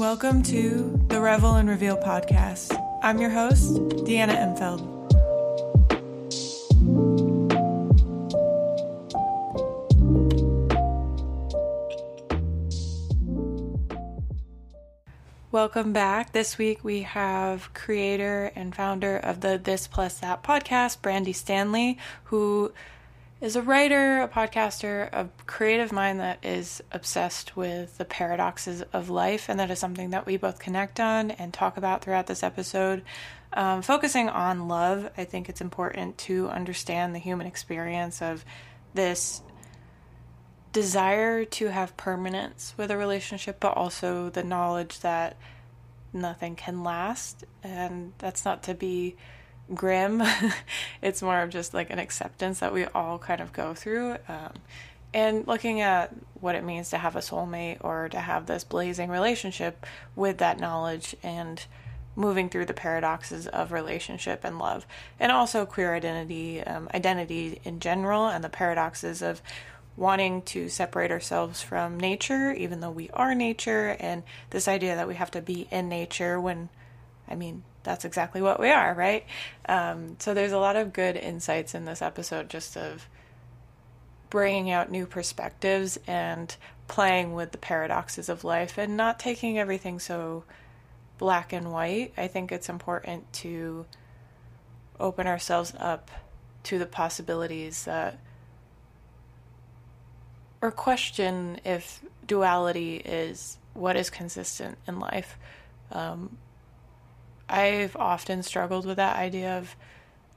Welcome to the Revel and Reveal podcast. I'm your host, Deanna Emfeld. Welcome back. This week we have creator and founder of the This Plus That podcast, Brandi Stanley, who is a writer, a podcaster, a creative mind that is obsessed with the paradoxes of life, and that is something that we both connect on and talk about throughout this episode. Um, focusing on love, I think it's important to understand the human experience of this desire to have permanence with a relationship, but also the knowledge that nothing can last, and that's not to be grim. it's more of just like an acceptance that we all kind of go through. Um, and looking at what it means to have a soulmate or to have this blazing relationship with that knowledge and moving through the paradoxes of relationship and love and also queer identity um, identity in general and the paradoxes of wanting to separate ourselves from nature even though we are nature and this idea that we have to be in nature when i mean that's exactly what we are, right? Um, so there's a lot of good insights in this episode just of bringing out new perspectives and playing with the paradoxes of life and not taking everything so black and white. I think it's important to open ourselves up to the possibilities that or question if duality is what is consistent in life. Um, I've often struggled with that idea of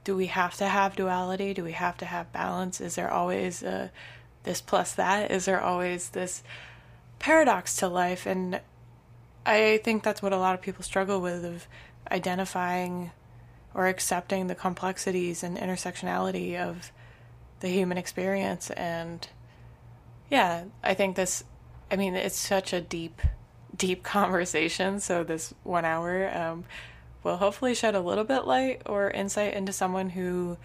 do we have to have duality? Do we have to have balance? Is there always a, this plus that? Is there always this paradox to life? And I think that's what a lot of people struggle with of identifying or accepting the complexities and intersectionality of the human experience. And yeah, I think this, I mean, it's such a deep, deep conversation. So this one hour, um, will hopefully shed a little bit light or insight into someone who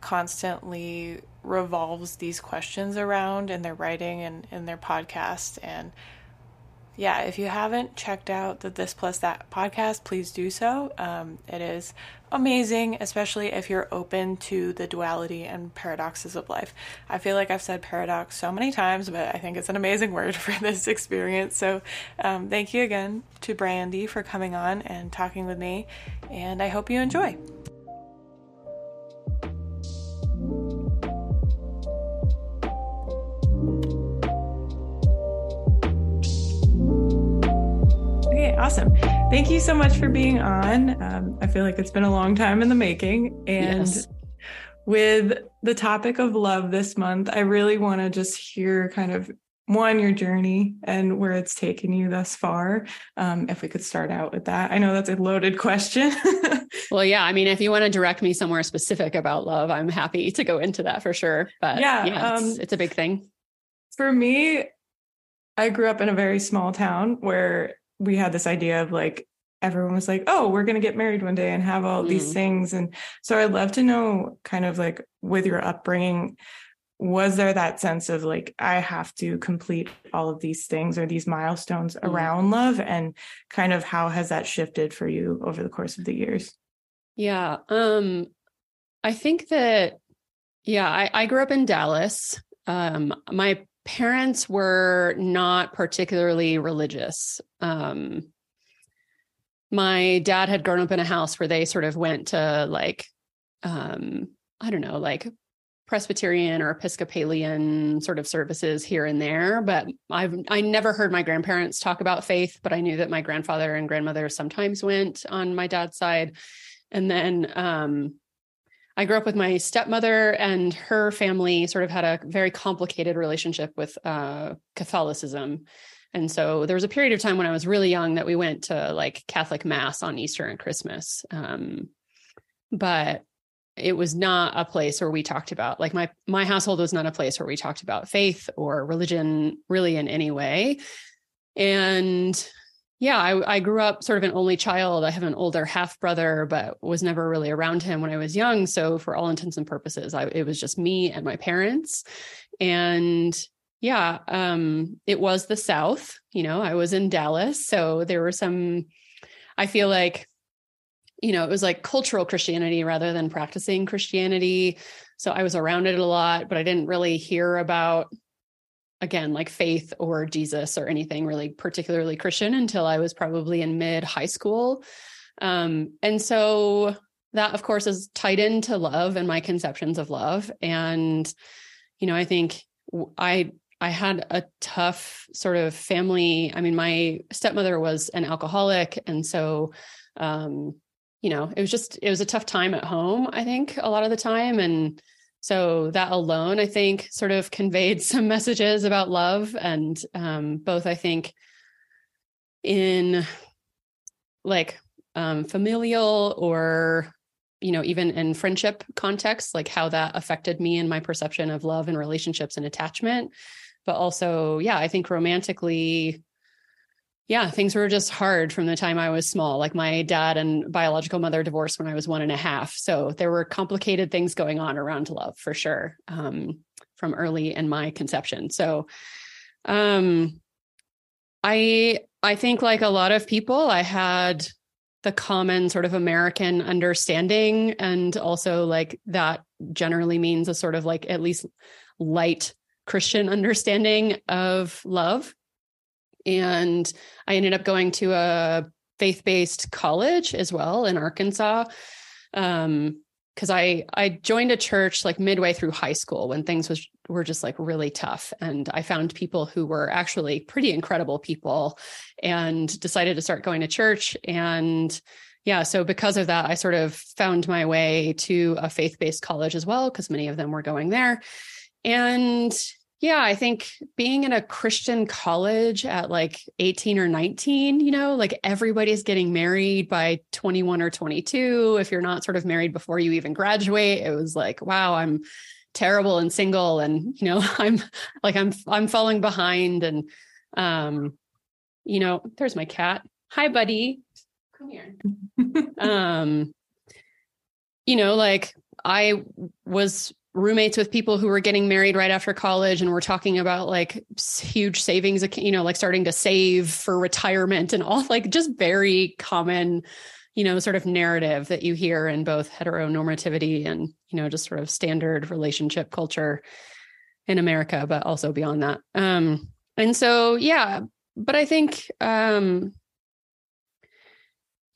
constantly revolves these questions around in their writing and in their podcast and yeah, if you haven't checked out the This Plus That podcast, please do so. Um, it is amazing, especially if you're open to the duality and paradoxes of life. I feel like I've said paradox so many times, but I think it's an amazing word for this experience. So, um, thank you again to Brandi for coming on and talking with me, and I hope you enjoy. Okay, awesome. Thank you so much for being on. Um, I feel like it's been a long time in the making. And yes. with the topic of love this month, I really want to just hear kind of one, your journey and where it's taken you thus far. Um, if we could start out with that. I know that's a loaded question. well, yeah. I mean, if you want to direct me somewhere specific about love, I'm happy to go into that for sure. But yeah, yeah it's, um, it's a big thing. For me, I grew up in a very small town where we had this idea of like everyone was like, oh, we're going to get married one day and have all mm. these things. And so I'd love to know kind of like with your upbringing, was there that sense of like, I have to complete all of these things or these milestones mm. around love? And kind of how has that shifted for you over the course of the years? Yeah. Um, I think that, yeah, I, I grew up in Dallas. Um, my parents were not particularly religious. Um, my dad had grown up in a house where they sort of went to like, um, I don't know, like Presbyterian or Episcopalian sort of services here and there. But I've I never heard my grandparents talk about faith, but I knew that my grandfather and grandmother sometimes went on my dad's side. And then um, I grew up with my stepmother, and her family sort of had a very complicated relationship with uh, Catholicism. And so there was a period of time when I was really young that we went to like Catholic Mass on Easter and Christmas. Um, but it was not a place where we talked about like my my household was not a place where we talked about faith or religion really in any way. And yeah, I, I, grew up sort of an only child. I have an older half brother, but was never really around him when I was young. So, for all intents and purposes, I, it was just me and my parents. And yeah, um, it was the South. You know, I was in Dallas, so there were some. I feel like, you know, it was like cultural Christianity rather than practicing Christianity. So I was around it a lot, but I didn't really hear about, again, like faith or Jesus or anything really particularly Christian until I was probably in mid high school. Um, and so that, of course, is tied into love and my conceptions of love. And, you know, I think I I had a tough sort of family. I mean, my stepmother was an alcoholic. And so, um, you know, it was just, it was a tough time at home, I think, a lot of the time. And so that alone, I think, sort of conveyed some messages about love. And um, both, I think, in like um, familial or you know even in friendship context like how that affected me and my perception of love and relationships and attachment but also yeah i think romantically yeah things were just hard from the time i was small like my dad and biological mother divorced when i was one and a half so there were complicated things going on around love for sure um, from early in my conception so um i i think like a lot of people i had the common sort of American understanding. And also, like, that generally means a sort of like at least light Christian understanding of love. And I ended up going to a faith based college as well in Arkansas. Um, because I I joined a church like midway through high school when things was were just like really tough and I found people who were actually pretty incredible people and decided to start going to church and yeah so because of that I sort of found my way to a faith-based college as well because many of them were going there and yeah, I think being in a Christian college at like 18 or 19, you know, like everybody's getting married by 21 or 22. If you're not sort of married before you even graduate, it was like, wow, I'm terrible and single and, you know, I'm like I'm I'm falling behind and um you know, there's my cat. Hi buddy. Come here. um you know, like I was roommates with people who were getting married right after college and we're talking about like huge savings you know like starting to save for retirement and all like just very common you know sort of narrative that you hear in both heteronormativity and you know just sort of standard relationship culture in America but also beyond that. Um and so yeah but i think um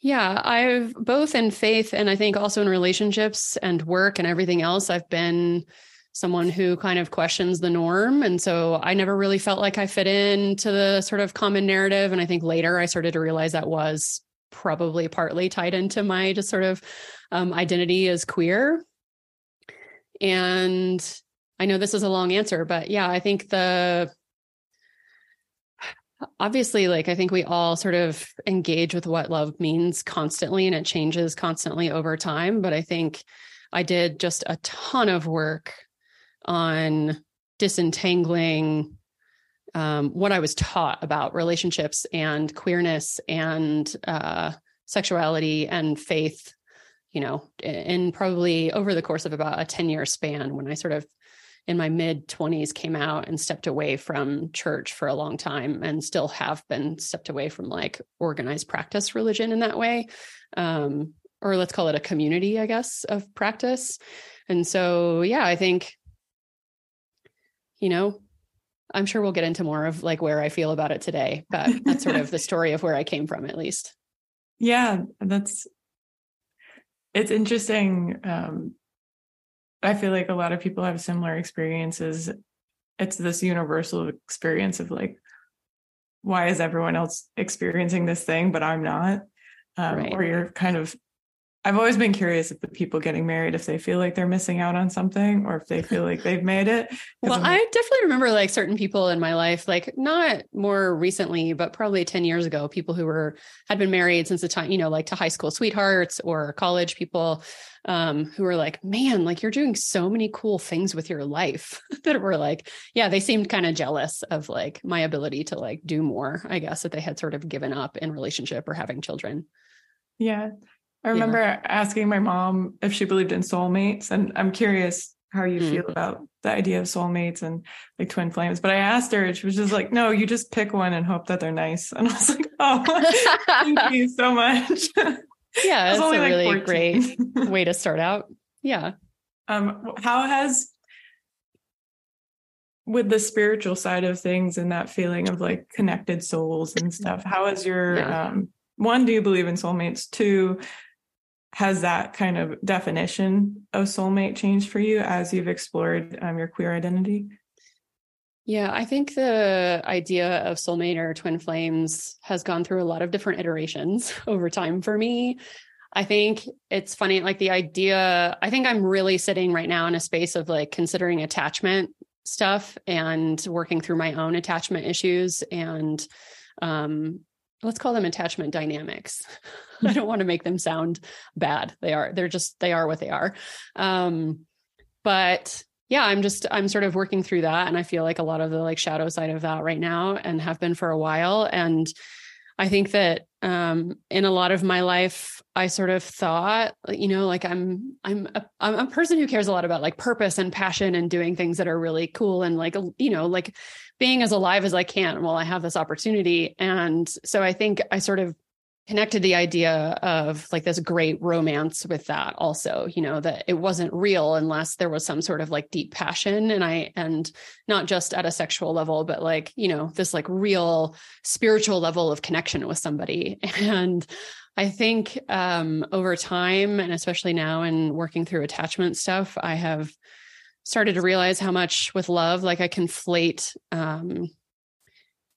yeah, I've both in faith and I think also in relationships and work and everything else, I've been someone who kind of questions the norm. And so I never really felt like I fit into the sort of common narrative. And I think later I started to realize that was probably partly tied into my just sort of um, identity as queer. And I know this is a long answer, but yeah, I think the obviously like i think we all sort of engage with what love means constantly and it changes constantly over time but i think i did just a ton of work on disentangling um, what i was taught about relationships and queerness and uh, sexuality and faith you know in probably over the course of about a 10 year span when i sort of in my mid 20s came out and stepped away from church for a long time and still have been stepped away from like organized practice religion in that way um, or let's call it a community i guess of practice. And so yeah i think you know i'm sure we'll get into more of like where i feel about it today but that's sort of the story of where i came from at least. Yeah that's it's interesting um I feel like a lot of people have similar experiences. It's this universal experience of like, why is everyone else experiencing this thing, but I'm not? Um, right. Or you're kind of I've always been curious if the people getting married, if they feel like they're missing out on something or if they feel like they've made it. Well, I definitely remember like certain people in my life, like not more recently, but probably 10 years ago, people who were had been married since the time, you know, like to high school sweethearts or college people um, who were like, man, like you're doing so many cool things with your life that were like, yeah, they seemed kind of jealous of like my ability to like do more, I guess, that they had sort of given up in relationship or having children. Yeah. I remember yeah. asking my mom if she believed in soulmates, and I'm curious how you mm. feel about the idea of soulmates and like twin flames. But I asked her, and she was just like, "No, you just pick one and hope that they're nice." And I was like, "Oh, thank you so much." Yeah, it's a like really 14. great way to start out. Yeah. Um, how has with the spiritual side of things and that feeling of like connected souls and stuff, how has your yeah. um one, do you believe in soulmates? Two, has that kind of definition of soulmate changed for you as you've explored um, your queer identity? Yeah, I think the idea of soulmate or twin flames has gone through a lot of different iterations over time for me. I think it's funny, like the idea, I think I'm really sitting right now in a space of like considering attachment stuff and working through my own attachment issues and um, let's call them attachment dynamics. I don't want to make them sound bad. They are, they're just, they are what they are. Um, but yeah, I'm just, I'm sort of working through that. And I feel like a lot of the like shadow side of that right now and have been for a while. And I think that um, in a lot of my life, I sort of thought, you know, like I'm I'm a, I'm a person who cares a lot about like purpose and passion and doing things that are really cool and like you know like being as alive as I can while I have this opportunity. And so I think I sort of connected the idea of like this great romance with that also you know that it wasn't real unless there was some sort of like deep passion and i and not just at a sexual level but like you know this like real spiritual level of connection with somebody and i think um over time and especially now in working through attachment stuff i have started to realize how much with love like i conflate um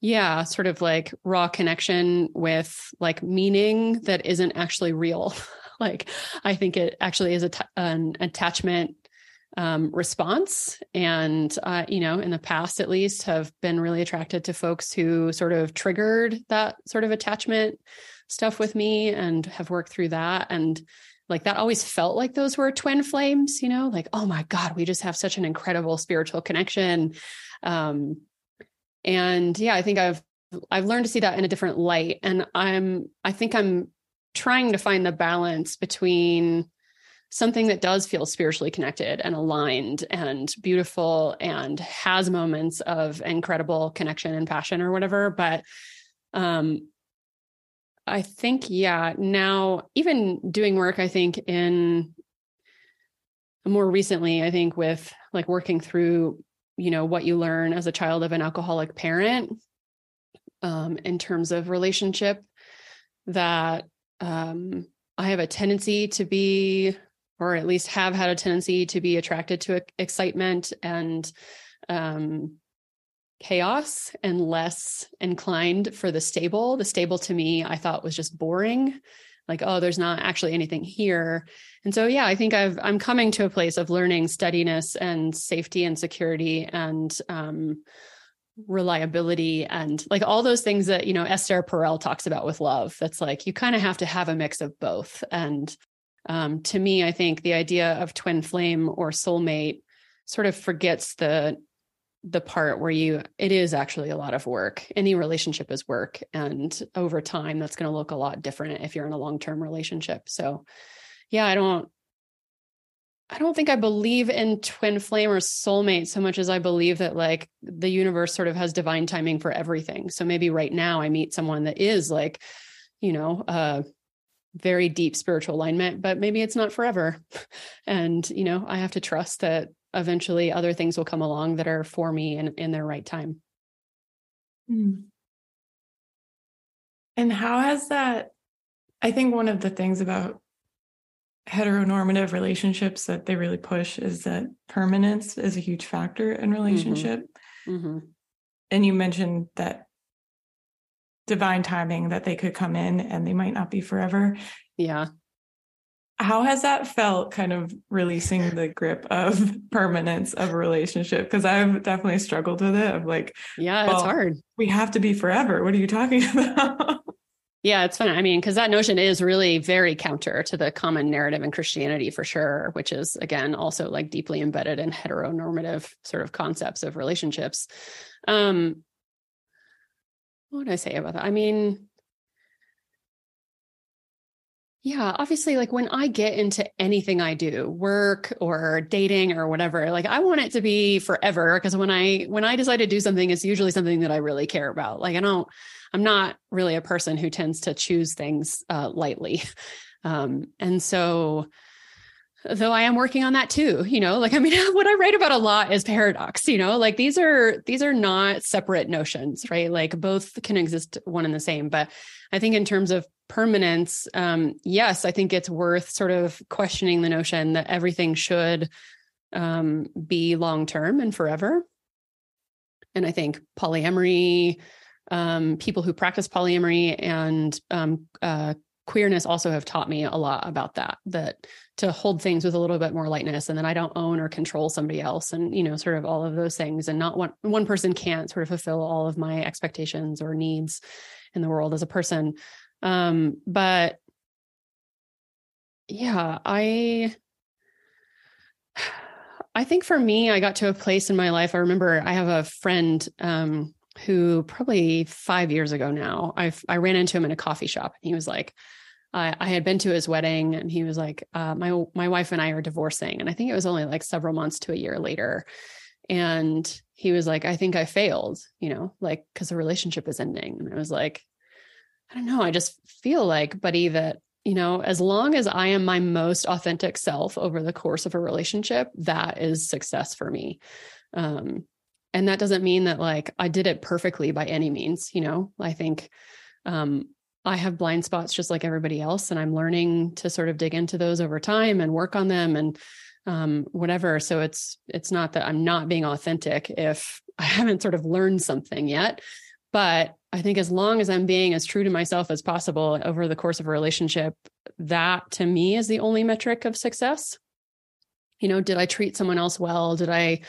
yeah sort of like raw connection with like meaning that isn't actually real. Like i think it actually is a t- an attachment um, response. And uh, you know in the past at least have been really attracted to folks who sort of triggered that sort of attachment stuff with me and have worked through that. And like that always felt like those were twin flames you know? Like oh my god we just have such an incredible spiritual connection. Um and yeah i think i've i've learned to see that in a different light. And i'm i think i'm trying to find the balance between something that does feel spiritually connected and aligned and beautiful and has moments of incredible connection and passion or whatever. But um i think yeah. Now even doing work i think in more recently i think with like working through you know what you learn as a child of an alcoholic parent um, in terms of relationship that um, i have a tendency to be or at least have had a tendency to be attracted to excitement and um, chaos and less inclined for the stable. The stable to me i thought was just boring. Like oh there's not actually anything here. And so yeah i think i've i'm coming to a place of learning steadiness and safety and security and um, reliability and like all those things that you know esther perel talks about with love. That's like you kind of have to have a mix of both. And um, to me i think the idea of twin flame or soulmate sort of forgets the the part where you it is actually a lot of work. Any relationship is work and over time that's going to look a lot different if you're in a long-term relationship. So yeah i don't i don't think i believe in twin flame or soulmate so much as i believe that like the universe sort of has divine timing for everything. So maybe right now i meet someone that is like you know uh very deep spiritual alignment but maybe it's not forever. And you know i have to trust that eventually other things will come along that are for me in, in their right time. Hmm. And how has that? I think one of the things about heteronormative relationships that they really push is that permanence is a huge factor in mm-hmm. relationship. Mm-hmm. Mm-hmm. And you mentioned that divine timing that they could come in and they might not be forever. Yeah how has that felt kind of releasing the grip of permanence of a relationship? Because i've definitely struggled with it of like yeah well, it's hard. we have to be forever. What are you talking about? Yeah it's fun. I mean because that notion is really very counter to the common narrative in christianity for sure which is again also like deeply embedded in heteronormative sort of concepts of relationships. Um what would i say about that? I mean Yeah, obviously like when I get into anything I do, work or dating or whatever, like I want it to be forever because when I when I decide to do something it's usually something that I really care about. Like I don't I'm not really a person who tends to choose things uh, lightly. Um, and so though I am working on that too, you know, like I mean what I write about a lot is paradox, you know, like these are these are not separate notions, right? Like both can exist one and the same, but I think in terms of permanence, um yes, I think it's worth sort of questioning the notion that everything should um be long term and forever. And I think polyamory um people who practice polyamory and um uh queerness also have taught me a lot about that that to hold things with a little bit more lightness and then i don't own or control somebody else and you know sort of all of those things and not one one person can't sort of fulfill all of my expectations or needs in the world as a person. Um but yeah i i think for me i got to a place in my life i remember i have a friend um who probably five years ago now, I I ran into him in a coffee shop. And he was like, I, I had been to his wedding, and he was like, uh, my my wife and I are divorcing, and I think it was only like several months to a year later, and he was like, I think I failed, you know, like because the relationship is ending, and I was like, I don't know, I just feel like, buddy, that you know, as long as I am my most authentic self over the course of a relationship, that is success for me. Um, and that doesn't mean that like i did it perfectly by any means you know? I think um i have blind spots just like everybody else and i'm learning to sort of dig into those over time and work on them and um whatever. So it's it's not that i'm not being authentic if i haven't sort of learned something yet. But i think as long as i'm being as true to myself as possible over the course of a relationship that to me is the only metric of success. You know did i treat someone else well? Did i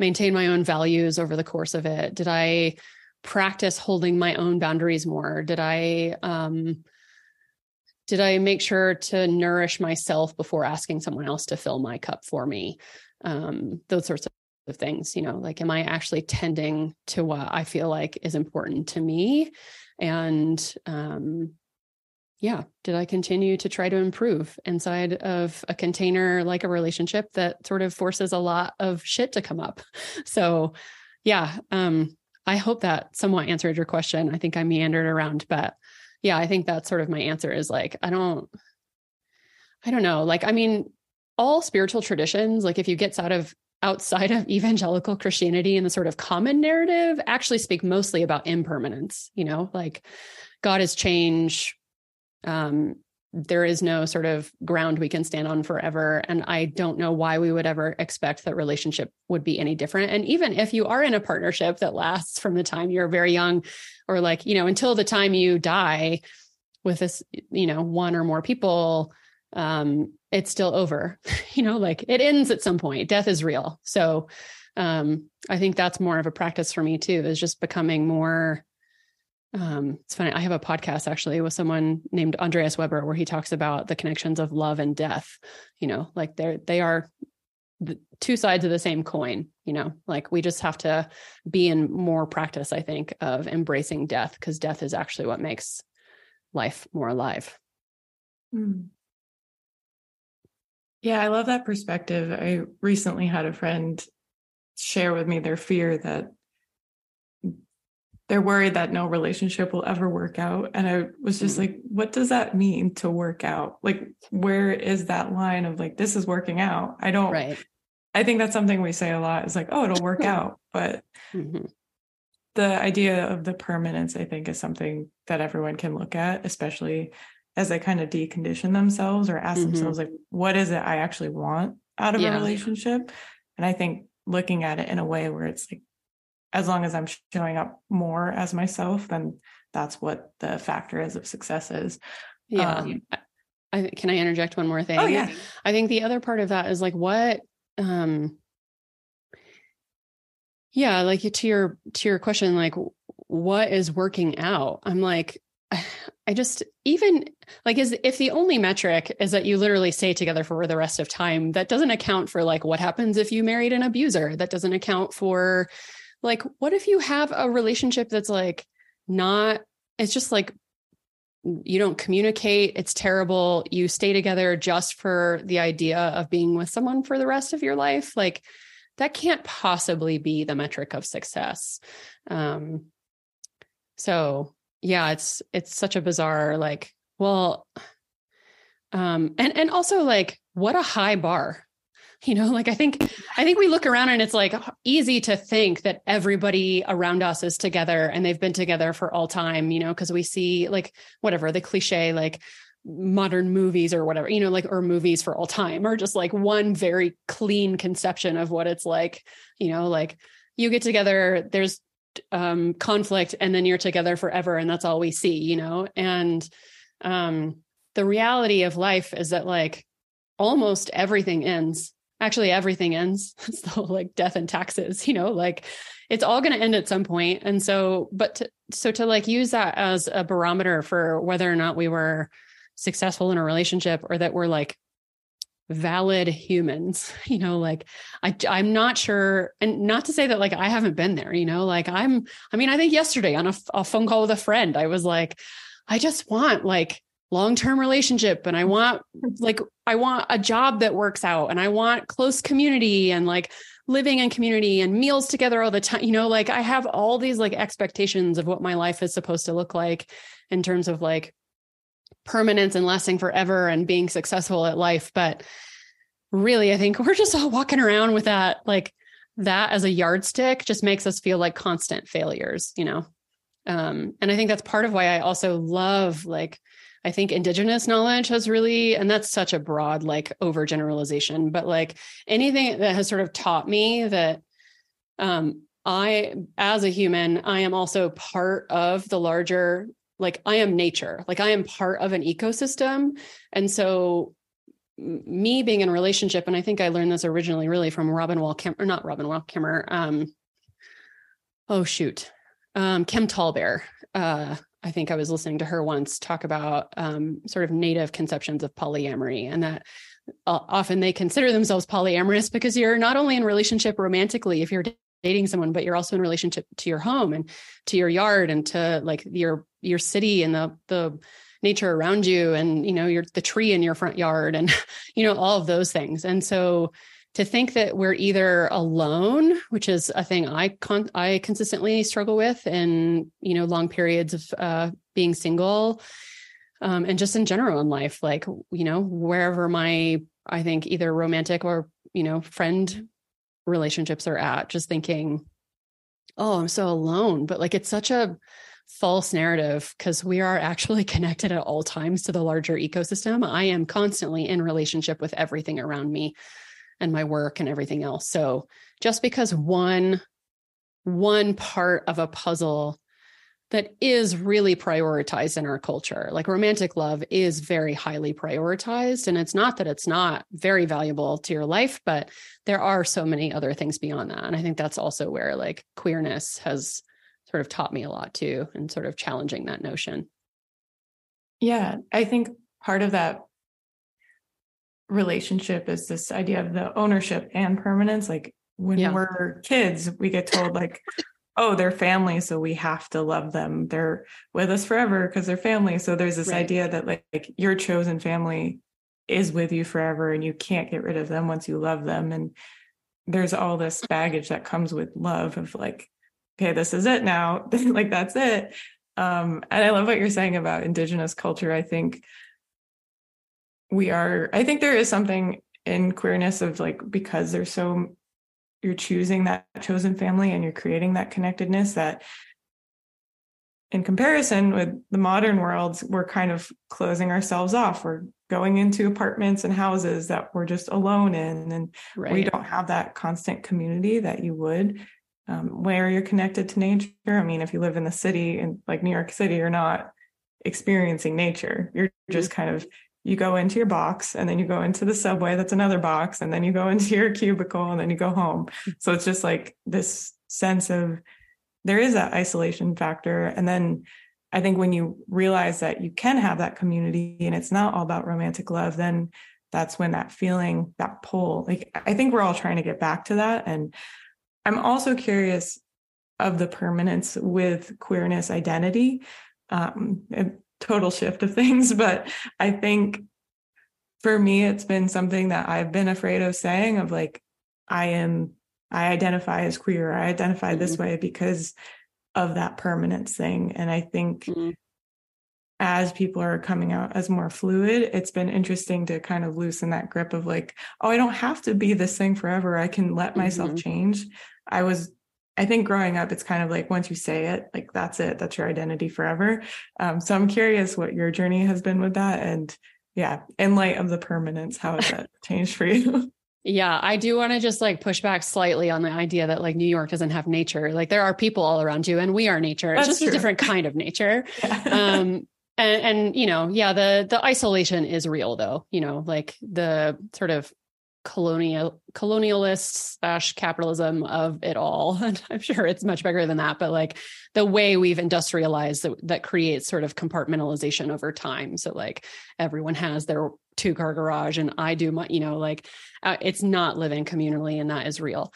maintain my own values over the course of it? Did I practice holding my own boundaries more? Did I um did I make sure to nourish myself before asking someone else to fill my cup for me? Um, those sorts of things, you know, like am I actually tending to what I feel like is important to me? And um yeah, did I continue to try to improve inside of a container like a relationship that sort of forces a lot of shit to come up? So, yeah, um, I hope that somewhat answered your question. I think I meandered around, but yeah, I think that's sort of my answer is like, I don't, I don't know. Like, I mean, all spiritual traditions, like if you get out of outside of evangelical Christianity and the sort of common narrative, actually speak mostly about impermanence, you know, like God is change, um, there is no sort of ground we can stand on forever. And I don't know why we would ever expect that relationship would be any different. And even if you are in a partnership that lasts from the time you're very young or like, you know, until the time you die with this, you know, one or more people, um, it's still over, you know, like it ends at some point. Death is real. So um, I think that's more of a practice for me too, is just becoming more um, it's funny. I have a podcast actually with someone named Andreas Weber where he talks about the connections of love and death. You know, like they're they are the two sides of the same coin. You know, like we just have to be in more practice. I think of embracing death because death is actually what makes life more alive. Mm. Yeah, I love that perspective. I recently had a friend share with me their fear that they're worried that no relationship will ever work out. And I was just mm like, what does that mean to work out? Like, where is that line of like, this is working out? I don't, right. I think that's something we say a lot is like, oh, it'll work out. But mm-hmm. the idea of the permanence, I think, is something that everyone can look at, especially as they kind of decondition themselves or ask mm-hmm. themselves, like, what is it I actually want out of yeah. a relationship? And I think looking at it in a way where it's like, as long as I'm showing up more as myself, then that's what the factor is of success is. Yeah. Um, I, can I interject one more thing? Oh yeah. I think the other part of that is like what um yeah, like to your to your question like what is working out? I'm like I just even like is if the only metric is that you literally stay together for the rest of time, that doesn't account for like what happens if you married an abuser. That doesn't account for like what if you have a relationship that's like not it's just like you don't communicate it's terrible you stay together just for the idea of being with someone for the rest of your life? Like that can't possibly be the metric of success. Um so yeah it's it's such a bizarre like well um and and also like what a high bar you know like i think i think we look around and it's like easy to think that everybody around us is together and they've been together for all time you know because we see like whatever the cliche like modern movies or whatever you know like or movies for all time or just like one very clean conception of what it's like you know like you get together there's um conflict and then you're together forever and that's all we see you know? And um the reality of life is that like almost everything ends actually everything ends. So like death and taxes you know like it's all going to end at some point. And so but to, so to like use that as a barometer for whether or not we were successful in a relationship or that we're like valid humans you know like i i'm not sure. And not to say that like i haven't been there you know like i'm i mean i think yesterday on a, a phone call with a friend i was like i just want like long-term relationship and I want like I want a job that works out and I want close community and like living in community and meals together all the time you know like I have all these like expectations of what my life is supposed to look like in terms of like permanence and lasting forever and being successful at life. But really I think we're just all walking around with that like that as a yardstick just makes us feel like constant failures you know? Um and I think that's part of why I also love like I think indigenous knowledge has really, and that's such a broad, like overgeneralization, but like anything that has sort of taught me that um, I, as a human, I am also part of the larger, like I am nature, like I am part of an ecosystem. And so me being in a relationship, and I think I learned this originally really from Robin Wall Kim, or not Robin Wall Kimmer. Um, oh shoot, um, Kim Tallbear. Uh, I think I was listening to her once talk about um, sort of native conceptions of polyamory and that uh, often they consider themselves polyamorous because you're not only in relationship romantically if you're dating someone but you're also in relationship to your home and to your yard and to like your your city and the the nature around you and you know your the tree in your front yard and you know all of those things. And so to think that we're either alone, which is a thing I con- I consistently struggle with, in you know long periods of uh, being single, um, and just in general in life, like you know wherever my I think either romantic or you know friend relationships are at, just thinking, oh, I'm so alone, but like it's such a false narrative because we are actually connected at all times to the larger ecosystem. I am constantly in relationship with everything around me and my work and everything else. So just because one one part of a puzzle that is really prioritized in our culture. Like romantic love is very highly prioritized. And it's not that it's not very valuable to your life, but there are so many other things beyond that. And I think that's also where like queerness has sort of taught me a lot too, and sort of challenging that notion. Yeah. I think part of that relationship is this idea of the ownership and permanence. Like when yeah. we're kids, we get told like, oh, they're family, so we have to love them. They're with us forever because they're family. So there's this right. idea that like, like your chosen family is with you forever and you can't get rid of them once you love them. And there's all this baggage that comes with love of like, okay, this is it now. like that's it. Um, and I love what you're saying about indigenous culture. I think we are i think there is something in queerness of like because there's so you're choosing that chosen family and you're creating that connectedness that in comparison with the modern world we're kind of closing ourselves off we're going into apartments and houses that we're just alone in and right. we don't have that constant community that you would um, where you're connected to nature i mean if you live in the city in like new york city you're not experiencing nature you're just mm-hmm. kind of you go into your box and then you go into the subway that's another box and then you go into your cubicle and then you go home. So it's just like this sense of there is that isolation factor. And then i think when you realize that you can have that community and it's not all about romantic love then that's when that feeling that pull like i think we're all trying to get back to that. And i'm also curious of the permanence with queerness identity. Um, total shift of things, but I think for me, it's been something that I've been afraid of saying of like, I am, I identify as queer, I identify mm-hmm. this way because of that permanence thing. And I think mm-hmm. as people are coming out as more fluid, it's been interesting to kind of loosen that grip of like, oh, I don't have to be this thing forever. I can let myself mm-hmm. change. I was I think growing up, it's kind of like once you say it, like that's it, that's your identity forever. Um, so I'm curious what your journey has been with that. And yeah, in light of the permanence, how has that changed for you? Yeah, I do want to just like push back slightly on the idea that like New York doesn't have nature. Like there are people all around you and we are nature. It's That's just true. a different kind of nature. yeah. Um and and you know, yeah, the the isolation is real though. You know, like the sort of colonial colonialist slash capitalism of it all. And i'm sure it's much bigger than that but like the way we've industrialized that, that creates sort of compartmentalization over time. So like everyone has their two car garage and i do my you know like uh, it's not living communally and that is real.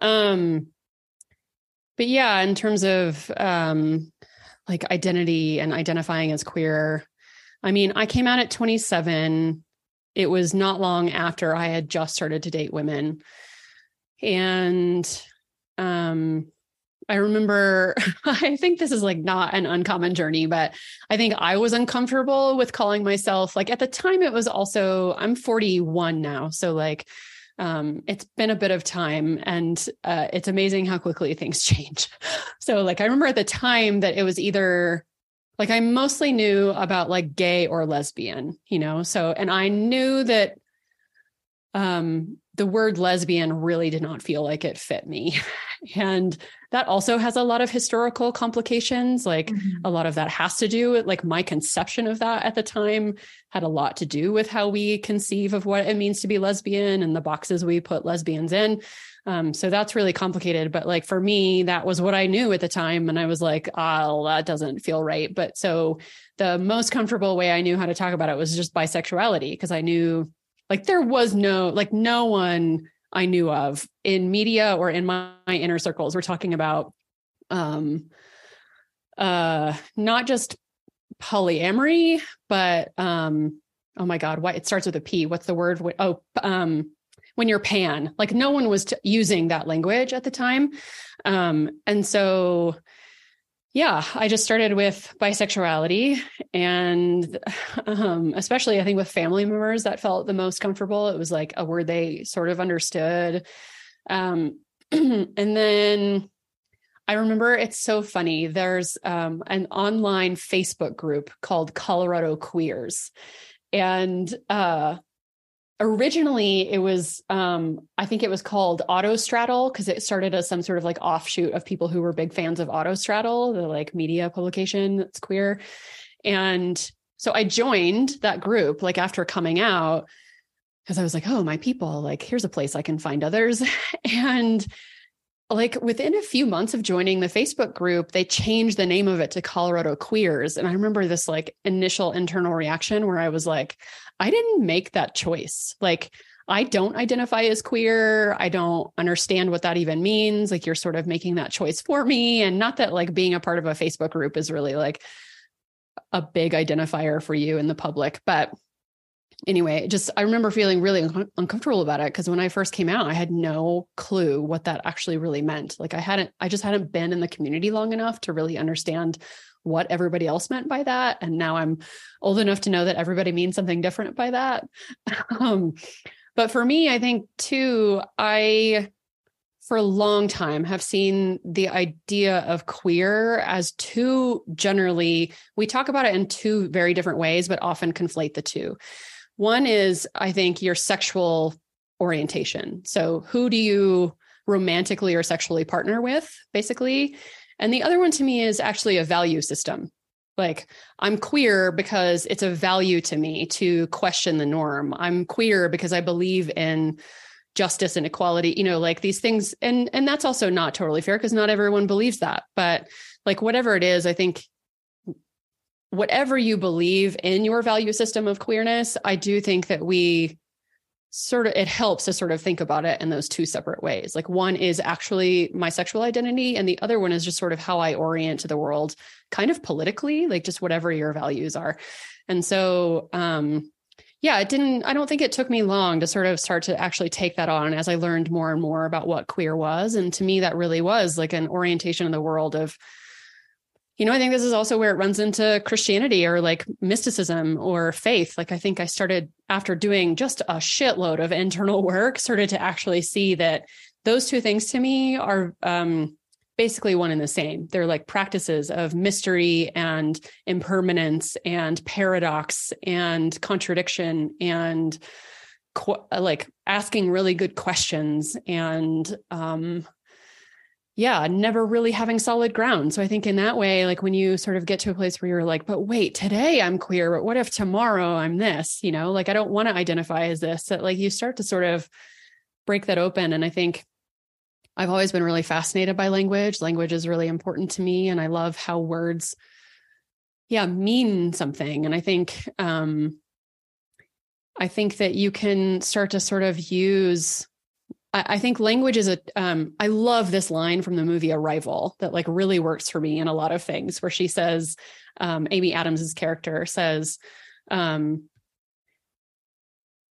Um but yeah in terms of um like identity and identifying as queer i mean i came out at 27 it was not long after I had just started to date women. And um, I remember, I think this is like not an uncommon journey, but I think I was uncomfortable with calling myself like at the time it was also, I'm 41 now. So like, um, it's been a bit of time and uh, it's amazing how quickly things change. So like, I remember at the time that it was either like I mostly knew about like gay or lesbian, you know. So and I knew that um the word lesbian really did not feel like it fit me. and that also has a lot of historical complications. Like mm-hmm. a lot of that has to do with like my conception of that at the time had a lot to do with how we conceive of what it means to be lesbian and the boxes we put lesbians in. Um, so that's really complicated. But like for me, that was what I knew at the time. And I was like, oh, that doesn't feel right. But so the most comfortable way I knew how to talk about it was just bisexuality because I knew like there was no, like no one I knew of in media or in my, my inner circles. We're talking about um uh not just polyamory, but um oh my god, why it starts with a P. What's the word? Oh, um when you're pan like no one was t- using that language at the time um, and so yeah i just started with bisexuality and um, especially i think with family members that felt the most comfortable it was like a word they sort of understood um, and then I remember it's so funny. There's um, an online Facebook group called Colorado Queers. And uh, originally it was um i think it was called autostraddle because it started as some sort of like offshoot of people who were big fans of autostraddle the like media publication that's queer and so i joined that group like after coming out because i was like oh my people like here's a place i can find others and like within a few months of joining the Facebook group, they changed the name of it to Colorado Queers. And I remember this like initial internal reaction where I was like, I didn't make that choice. Like, I don't identify as queer. I don't understand what that even means. Like, you're sort of making that choice for me. And not that like being a part of a Facebook group is really like a big identifier for you in the public, but anyway, just I remember feeling really un- uncomfortable about it because when I first came out, I had no clue what that actually really meant. Like I hadn't, I just hadn't been in the community long enough to really understand what everybody else meant by that. And now I'm old enough to know that everybody means something different by that. um, but for me, I think too, I for a long time have seen the idea of queer as two generally we talk about it in two very different ways but often conflate the two one is, I think, your sexual orientation. So, who do you romantically or sexually partner with, basically? And the other one to me is actually a value system. Like, I'm queer because it's a value to me to question the norm. I'm queer because I believe in justice and equality you know like these things and and that's also not totally fair because not everyone believes that but like whatever it is i think whatever you believe in your value system of queerness, I do think that we sort of it helps to sort of think about it in those two separate ways. Like one is actually my sexual identity and the other one is just sort of how I orient to the world kind of politically, like just whatever your values are. And so um yeah, it didn't I don't think it took me long to sort of start to actually take that on as I learned more and more about what queer was and to me that really was like an orientation in the world of you know, I think this is also where it runs into Christianity or like mysticism or faith. Like, I think I started after doing just a shitload of internal work, started to actually see that those two things to me are um, basically one and the same. They're like practices of mystery and impermanence and paradox and contradiction and qu- like asking really good questions and um, yeah, never really having solid ground. So I think in that way, like when you sort of get to a place where you're like, but wait, today I'm queer, but what if tomorrow I'm this? You know, like I don't want to identify as this. That like you start to sort of break that open. And I think I've always been really fascinated by language. Language is really important to me. And I love how words, yeah, mean something. And I think um I think that you can start to sort of use I, think language is a. Um, I love this line from the movie Arrival that like really works for me in a lot of things where she says, um, Amy Adams's character says, um,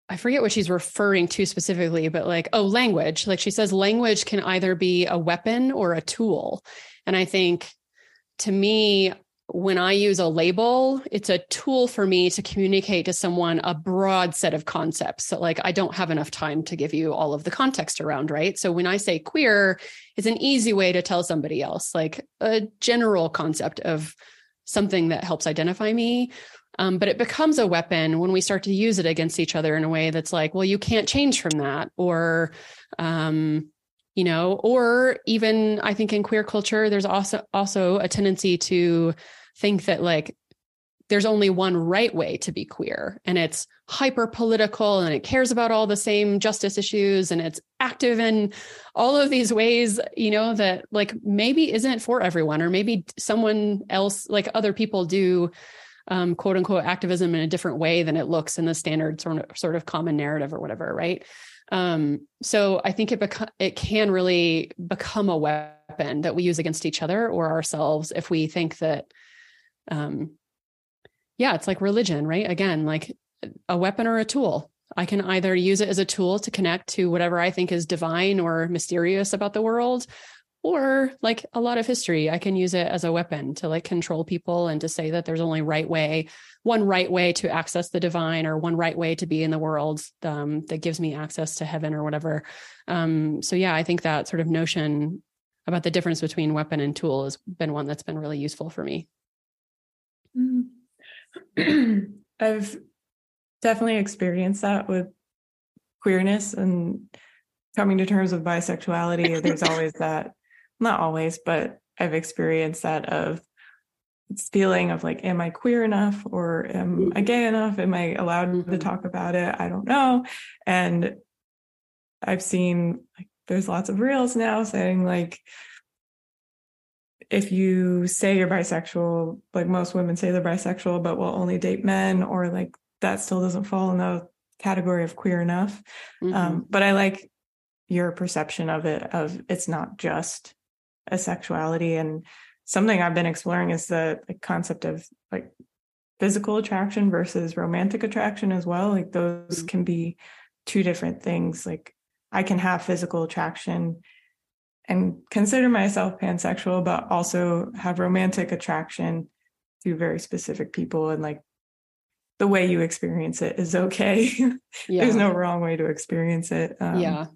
I forget what she's referring to specifically, but like, oh, language. Like she says, language can either be a weapon or a tool. And I think to me, when I use a label, it's a tool for me to communicate to someone a broad set of concepts that, like, I don't have enough time to give you all of the context around, right? So when I say queer, it's an easy way to tell somebody else, like a general concept of something that helps identify me. Um, but it becomes a weapon when we start to use it against each other in a way that's like, well, you can't change from that, or um, you know or even i think in queer culture there's also also a tendency to think that like there's only one right way to be queer and it's hyper political and it cares about all the same justice issues and it's active in all of these ways you know that like maybe isn't for everyone or maybe someone else like other people do um, quote unquote activism in a different way than it looks in the standard sort of sort of common narrative or whatever right um, so I think it beca- it can really become a weapon that we use against each other or ourselves if we think that, um, yeah, it's like religion, right? Again, like a weapon or a tool. I can either use it as a tool to connect to whatever I think is divine or mysterious about the world, or like a lot of history, I can use it as a weapon to like control people and to say that there's only right way one right way to access the divine or one right way to be in the world um, that gives me access to heaven or whatever. Um, so yeah, I think that sort of notion about the difference between weapon and tool has been one that's been really useful for me. Mm-hmm. I've definitely experienced that with queerness and coming to terms with bisexuality. There's always that, not always, but I've experienced that of feeling of like, am I queer enough or am I gay enough? Am I allowed mm-hmm. to talk about it? I don't know. And I've seen like there's lots of reels now saying like if you say you're bisexual, like most women say they're bisexual, but will only date men, or like that still doesn't fall in the category of queer enough. Mm-hmm. Um, but I like your perception of it of it's not just a sexuality and something I've been exploring is the, the concept of like physical attraction versus romantic attraction as well. Like those mm-hmm. can be two different things. Like I can have physical attraction and consider myself pansexual, but also have romantic attraction to very specific people and like the way you experience it is okay. Yeah. There's no wrong way to experience it. Um, yeah.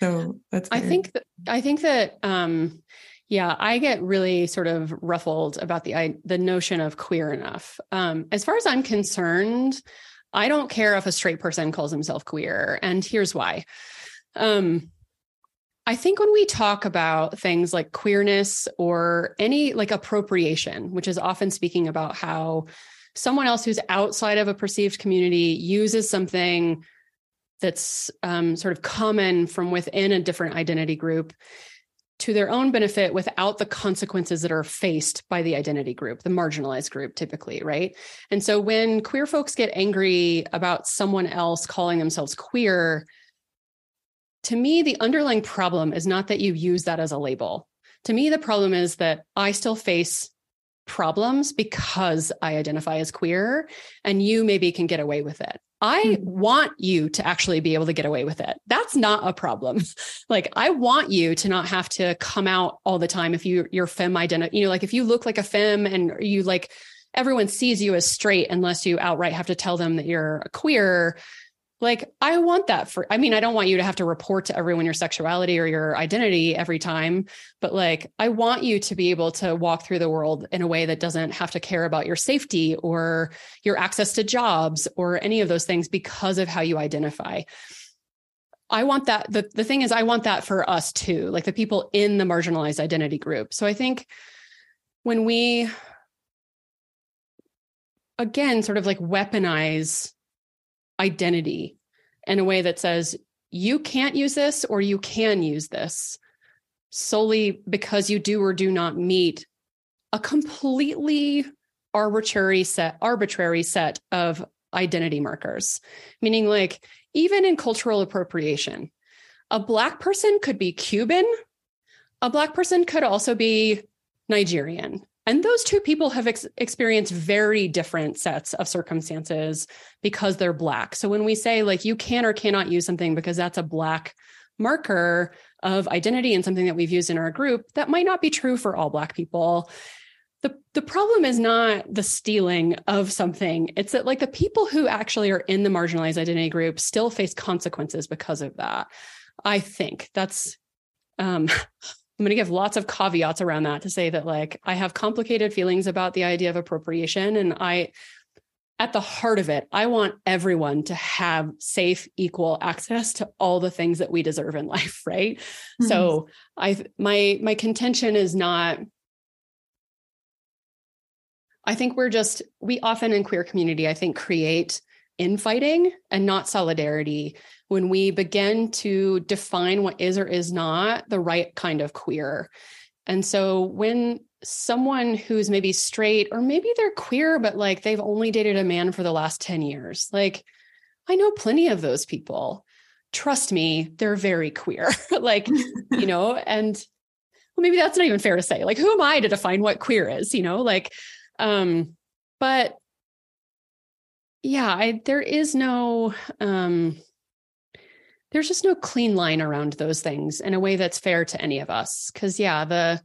So that's. I think that I think that um, yeah, I get really sort of ruffled about the I, the notion of queer enough. Um, as far as I'm concerned, I don't care if a straight person calls himself queer, and here's why. Um, I think when we talk about things like queerness or any like appropriation, which is often speaking about how someone else who's outside of a perceived community uses something that's um, sort of common from within a different identity group to their own benefit without the consequences that are faced by the identity group, the marginalized group, typically, right? And so when queer folks get angry about someone else calling themselves queer, to me, the underlying problem is not that you use that as a label. To me, the problem is that I still face problems because I identify as queer and you maybe can get away with it. I mm-hmm. want you to actually be able to get away with it. That's not a problem. like I want you to not have to come out all the time if you you're femme identity, you know, like if you look like a femme and you like everyone sees you as straight unless you outright have to tell them that you're a queer like i want that for i mean i don't want you to have to report to everyone your sexuality or your identity every time but like i want you to be able to walk through the world in a way that doesn't have to care about your safety or your access to jobs or any of those things because of how you identify. I want that the, the thing is i want that for us too like the people in the marginalized identity group. So i think when we again sort of like weaponize identity in a way that says you can't use this or you can use this solely because you do or do not meet a completely arbitrary set arbitrary set of identity markers. Meaning like even in cultural appropriation a black person could be cuban a black person could also be nigerian and those two people have ex- experienced very different sets of circumstances because they're Black. So when we say, like, you can or cannot use something because that's a Black marker of identity and something that we've used in our group, that might not be true for all Black people. The, the problem is not the stealing of something. It's that, like, the people who actually are in the marginalized identity group still face consequences because of that. I think that's um, I'm going to give lots of caveats around that to say that like I have complicated feelings about the idea of appropriation and I at the heart of it, I want everyone to have safe, equal access to all the things that we deserve in life, right? Mm-hmm. So, I my my contention is not I think we're just we often in queer community I think create infighting and not solidarity when we begin to define what is or is not the right kind of queer. And so when someone who's maybe straight or maybe they're queer, but like they've only dated a man for the last 10 years, like I know plenty of those people. Trust me, they're very queer. like, you know, and well, maybe that's not even fair to say. Like, who am I to define what queer is, you know? Like, um, but yeah, I there is no um there's just no clean line around those things in a way that's fair to any of us. Cause yeah, the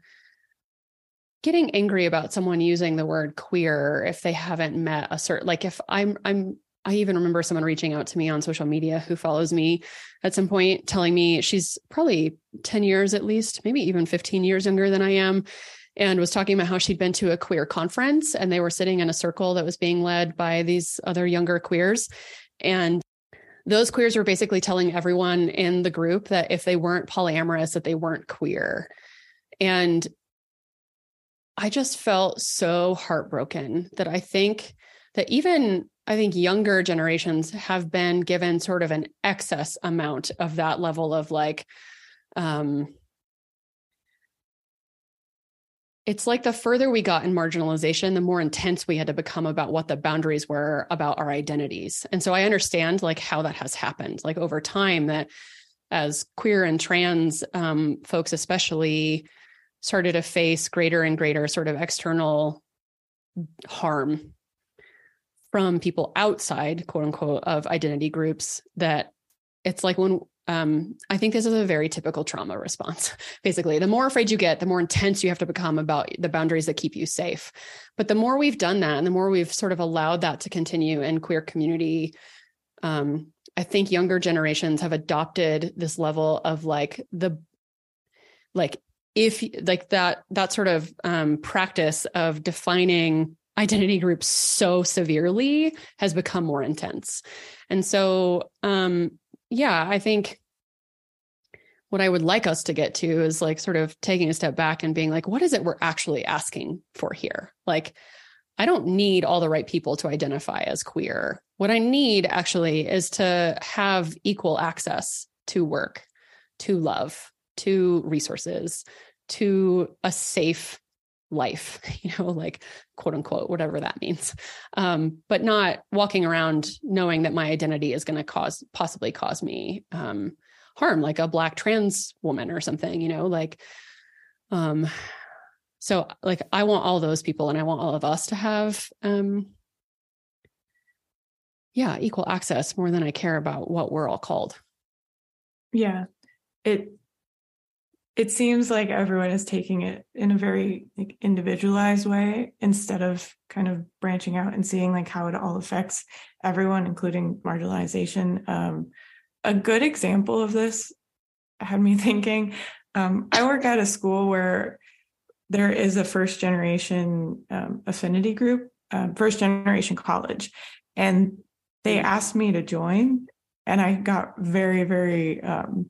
getting angry about someone using the word queer if they haven't met a certain like if I'm I'm I even remember someone reaching out to me on social media who follows me at some point telling me she's probably 10 years at least, maybe even 15 years younger than I am and was talking about how she'd been to a queer conference and they were sitting in a circle that was being led by these other younger queers. And those queers were basically telling everyone in the group that if they weren't polyamorous that they weren't queer. And i just felt so heartbroken that i think that even i think younger generations have been given sort of an excess amount of that level of like um it's like the further we got in marginalization the more intense we had to become about what the boundaries were about our identities. And so i understand like how that has happened like over time that as queer and trans um, folks especially started to face greater and greater sort of external harm from people outside quote unquote of identity groups that it's like when um, I think this is a very typical trauma response. Basically, the more afraid you get, the more intense you have to become about the boundaries that keep you safe. But the more we've done that, and the more we've sort of allowed that to continue in queer community, um, I think younger generations have adopted this level of like the, like if like that that sort of um, practice of defining identity groups so severely has become more intense, and so um, yeah, I think what I would like us to get to is like sort of taking a step back and being like, what is it we're actually asking for here? Like, I don't need all the right people to identify as queer. What I need actually is to have equal access to work, to love, to resources to a safe life, you know, like quote unquote, whatever that means. Um, but not walking around knowing that my identity is going to cause, possibly cause me um, harm, like a black trans woman or something, you know, like, um, so like I want all those people and I want all of us to have, um, yeah, equal access more than I care about what we're all called. Yeah. It it seems like everyone is taking it in a very like individualized way instead of kind of branching out and seeing like how it all affects everyone including marginalization. Um, a good example of this had me thinking um, i work at a school where there is a first generation um, affinity group uh, first generation college and they asked me to join and i got very very um,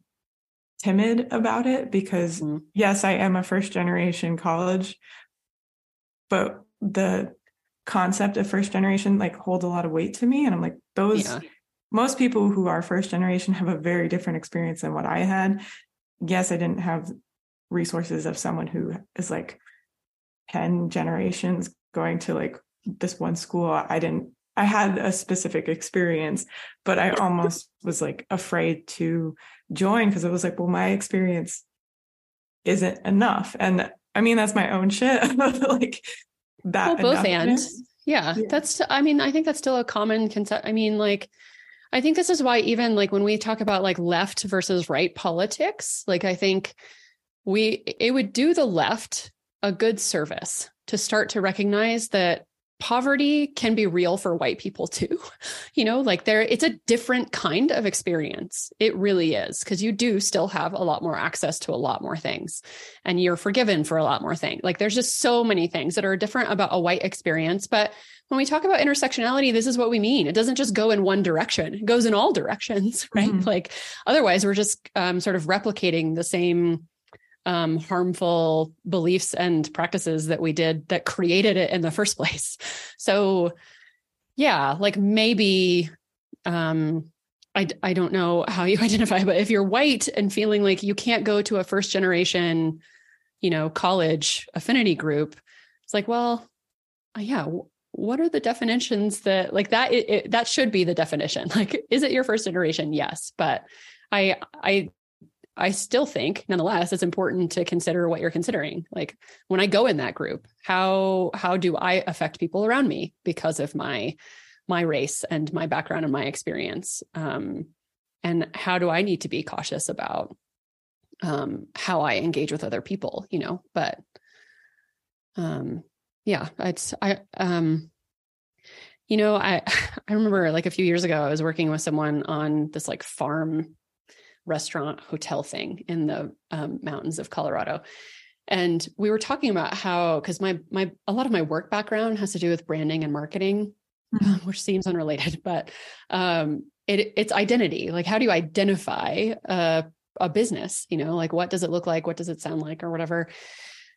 timid about it because mm-hmm. yes, I am a first generation college, but the concept of first generation like hold a lot of weight to me and I'm like those yeah. most people who are first generation have a very different experience than what I had. Yes, I didn't have resources of someone who is like 10 generations going to like this one school. I didn't I had a specific experience, but I almost was like afraid to join because it was like, well, my experience isn't enough. And I mean, that's my own shit. like that. Well, both and yeah, yeah, that's, I mean, I think that's still a common concept. I mean, like, I think this is why even like when we talk about like left versus right politics, like I think we, it would do the left a good service to start to recognize that poverty can be real for white people too. You know, like there, it's a different kind of experience. It really is, because you do still have a lot more access to a lot more things and you're forgiven for a lot more things. Like there's just so many things that are different about a white experience. But when we talk about intersectionality, this is what we mean. It doesn't just go in one direction, it goes in all directions, right? Mm-hmm. Like otherwise, we're just um, sort of replicating the same um, harmful beliefs and practices that we did that created it in the first place. So, yeah, like maybe um, I I don't know how you identify, but if you're white and feeling like you can't go to a first generation, you know, college affinity group, it's like, well, uh, yeah. What are the definitions that like that? It, it, that should be the definition. Like, is it your first generation? Yes, but I I I still think nonetheless it's important to consider what you're considering. Like when I go in that group, how how do I affect people around me because of my my race and my background and my experience? Um, and how do I need to be cautious about um, how I engage with other people? You know, but um, yeah, it's I um, you know, I I remember like a few years ago I was working with someone on this like farm restaurant hotel thing in the um, mountains of Colorado. And we were talking about how, because my my a lot of my work background has to do with branding and marketing, mm-hmm. which seems unrelated, but um, it it's identity. Like, how do you identify a a business? You know, like what does it look like? What does it sound like, or whatever.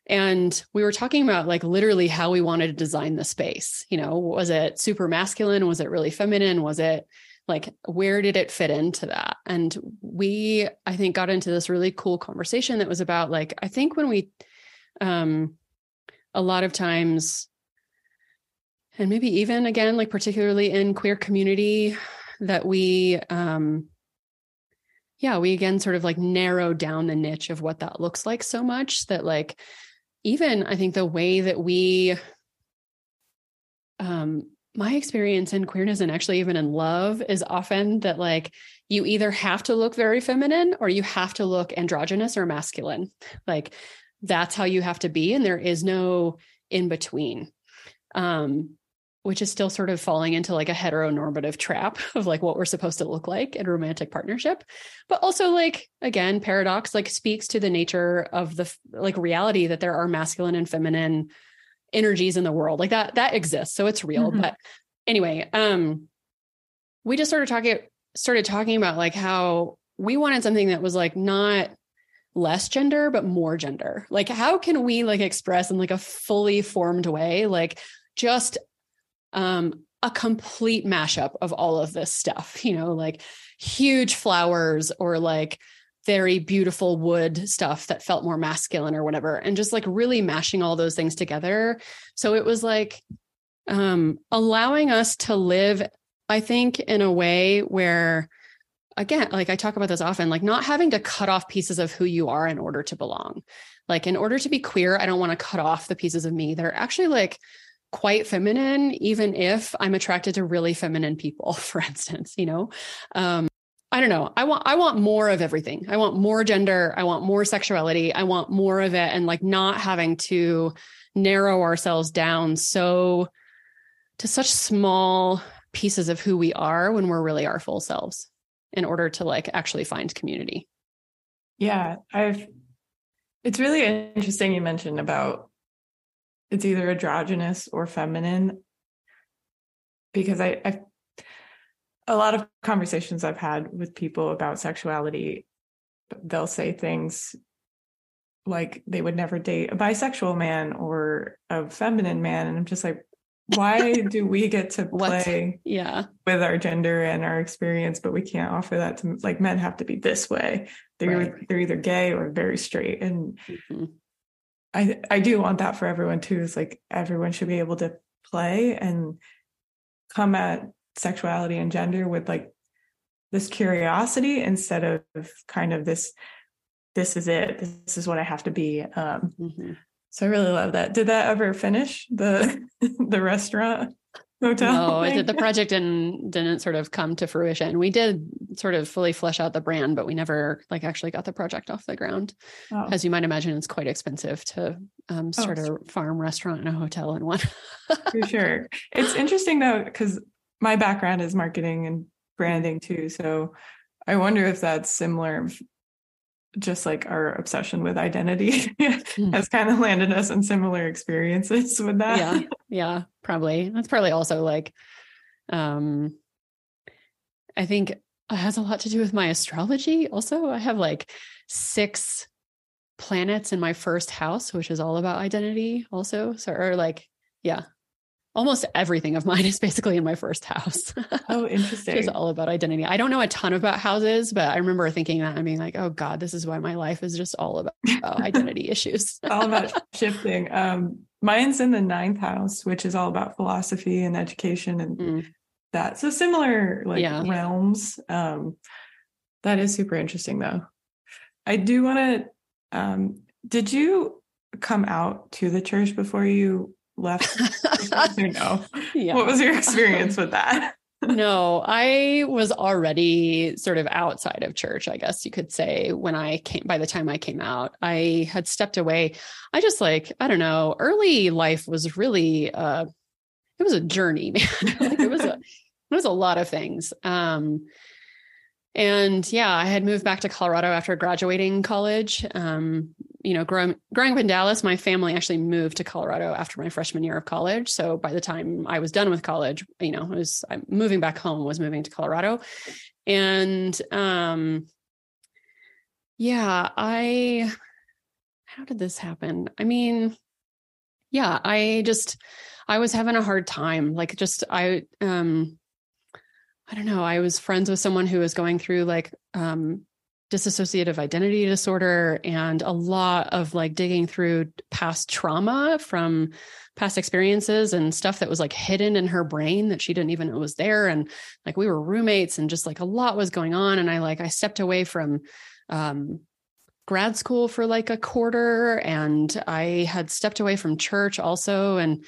And we were talking about like literally how we wanted to design the space. You know, was it super masculine? Was it really feminine? Was it like where did it fit into that? And we i think got into this really cool conversation that was about like i think when we um a lot of times and maybe even again like particularly in queer community that we um yeah we again sort of like narrow down the niche of what that looks like so much that like even i think the way that we um my experience in queerness and actually even in love is often that like you either have to look very feminine or you have to look androgynous or masculine. Like that's how you have to be. And there is no in between. Um, which is still sort of falling into like a heteronormative trap of like what we're supposed to look like in romantic partnership but also like again paradox like speaks to the nature of the like reality that there are masculine and feminine energies in the world like that that exists so it's real mm-hmm. but anyway um we just started talking started talking about like how we wanted something that was like not less gender but more gender like how can we like express in like a fully formed way like just um a complete mashup of all of this stuff you know like huge flowers or like very beautiful wood stuff that felt more masculine or whatever and just like really mashing all those things together. So it was like um allowing us to live i think in a way where again like i talk about this often like not having to cut off pieces of who you are in order to belong. Like in order to be queer i don't want to cut off the pieces of me that are actually like quite feminine even if i'm attracted to really feminine people for instance you know? Um I don't know. I want I want more of everything. I want more gender. I want more sexuality. I want more of it and like not having to narrow ourselves down so to such small pieces of who we are when we're really our full selves in order to like actually find community. Yeah, I've it's really interesting you mentioned about it's either androgynous or feminine because I, I a lot of conversations I've had with people about sexuality, they'll say things like they would never date a bisexual man or a feminine man. And I'm just like, why do we get to play yeah. with our gender and our experience, but we can't offer that to like men have to be this way. They're right. they're either gay or very straight. And mm-hmm. I I do want that for everyone too. Is like everyone should be able to play and come at sexuality and gender with like this curiosity instead of kind of this this is it this is what i have to be um mm-hmm. so i really love that. Did that ever finish the the restaurant hotel no the project didn't didn't sort of come to fruition. We did sort of fully flesh out the brand but we never like actually got the project off the ground. Oh. as you might imagine it's quite expensive to um, oh, start oh, a farm restaurant and a hotel in one. For sure. It's interesting though because my background is marketing and branding too. So I wonder if that's similar, just like our obsession with identity hmm. has kind of landed us in similar experiences with that. Yeah. Yeah. Probably. That's probably also like, um, I think it has a lot to do with my astrology. Also, I have like six planets in my first house, which is all about identity, also. So, or like, yeah, almost everything of mine is basically in my first house. Oh, interesting. it's all about identity. I don't know a ton about houses, but I remember thinking that and being like, oh God, this is why my life is just all about, about identity issues. all about shifting. Um, mine's in the ninth house, which is all about philosophy and education and mm. that. So similar like yeah. realms. Um, that is super interesting though. I do want to, um, did you come out to the church before you left no? Yeah. What was your experience with that? no, I was already sort of outside of church, I guess you could say, when I came by the time I came out. I had stepped away. I just like, I don't know, early life was really uh it was a journey, man. like it was a it was a lot of things. Um and yeah, I had moved back to Colorado after graduating college. Um, you know, growing growing up in Dallas, my family actually moved to Colorado after my freshman year of college. So by the time I was done with college, you know, I was I'm moving back home, was moving to Colorado. And um yeah, I how did this happen? I mean, yeah, I just I was having a hard time. Like just I um I don't know, I was friends with someone who was going through like um dissociative identity disorder and a lot of like digging through past trauma from past experiences and stuff that was like hidden in her brain that she didn't even know was there. And like we were roommates and just like a lot was going on. And i like i stepped away from um grad school for like a quarter and i had stepped away from church also and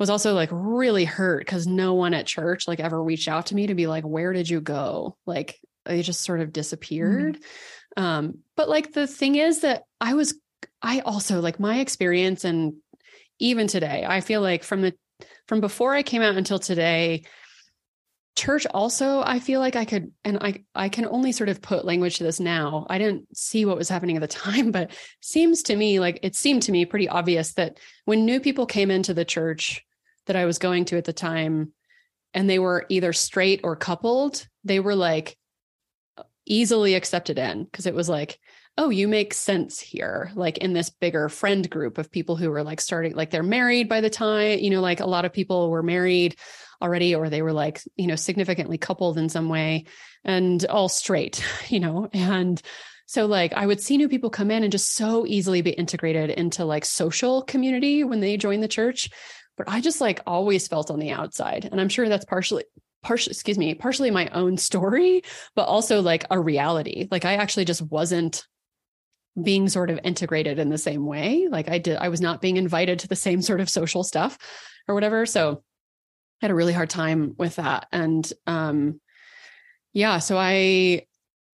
was also like really hurt because no one at church like ever reached out to me to be like where did you go? Like they just sort of disappeared. Mm-hmm. Um, but like the thing is that I was, I also like my experience, and even today, I feel like from the from before I came out until today, church also i feel like i could and i i can only sort of put language to this now i didn't see what was happening at the time but seems to me like it seemed to me pretty obvious that when new people came into the church that i was going to at the time and they were either straight or coupled they were like easily accepted in because it was like, oh, you make sense here, like in this bigger friend group of people who were like starting, like they're married by the time, you know, like a lot of people were married already or they were like, you know, significantly coupled in some way and all straight, you know, and So like I would see new people come in and just so easily be integrated into like social community when they join the church. But I just like always felt on the outside. And I'm sure that's partially partially excuse me, partially my own story, but also like a reality. Like I actually just wasn't being sort of integrated in the same way. Like I did I was not being invited to the same sort of social stuff or whatever. So I had a really hard time with that. And um yeah, so I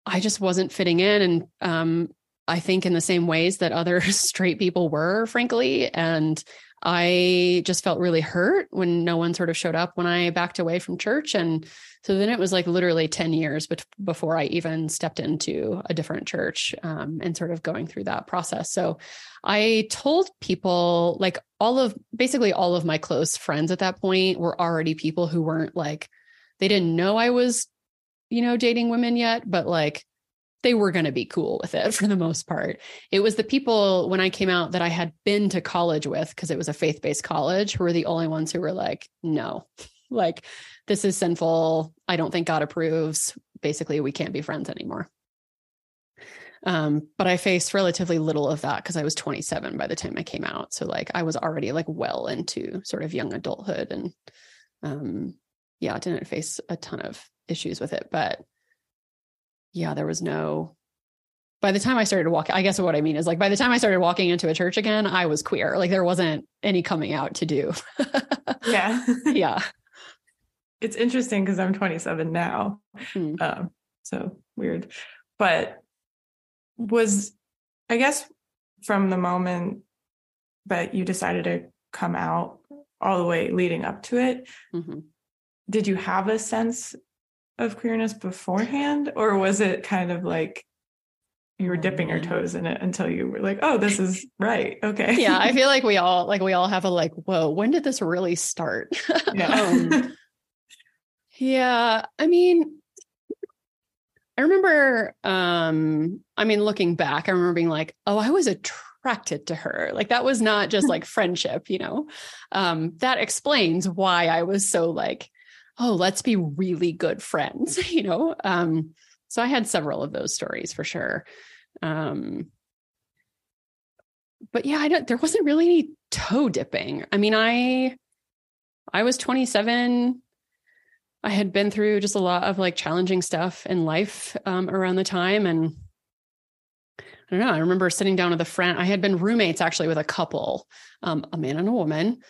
I just wasn't fitting in. And um, I think in the same ways that other straight people were, frankly. And I just felt really hurt when no one sort of showed up when I backed away from church. And so then it was like literally 10 years before I even stepped into a different church um, and sort of going through that process. So I told people, like all of basically all of my close friends at that point were already people who weren't like, they didn't know I was you know, dating women yet, but like they were going to be cool with it for the most part. It was the people when I came out that I had been to college with, because it was a faith based college, who were the only ones who were like, no, like this is sinful. I don't think God approves. Basically, we can't be friends anymore. Um, but I faced relatively little of that because I was 27 by the time I came out. So like I was already like well into sort of young adulthood and um yeah, I didn't face a ton of issues with it. But yeah, there was no by the time I started walking, I guess what I mean is like by the time I started walking into a church again, I was queer. Like there wasn't any coming out to do. yeah. yeah. It's interesting because I'm 27 now. Hmm. Um, so weird. But was, I guess, from the moment that you decided to come out all the way leading up to it, mm-hmm. did you have a sense of queerness beforehand or was it kind of like you were dipping your toes in it until you were like oh this is right okay. Yeah i feel like we all like we all have a like whoa when did this really start? Yeah. Um, yeah i mean i remember um i mean looking back i remember being like oh i was attracted to her. Like that was not just like friendship you know? Um that explains why i was so like oh, let's be really good friends, you know? Um, so I had several of those stories for sure. Um, but yeah, I don't, there wasn't really any toe dipping. I mean, I, I was 27. I had been through just a lot of like challenging stuff in life um, around the time. And I don't know. I remember sitting down with a friend. I had been roommates actually with a couple, um, a man and a woman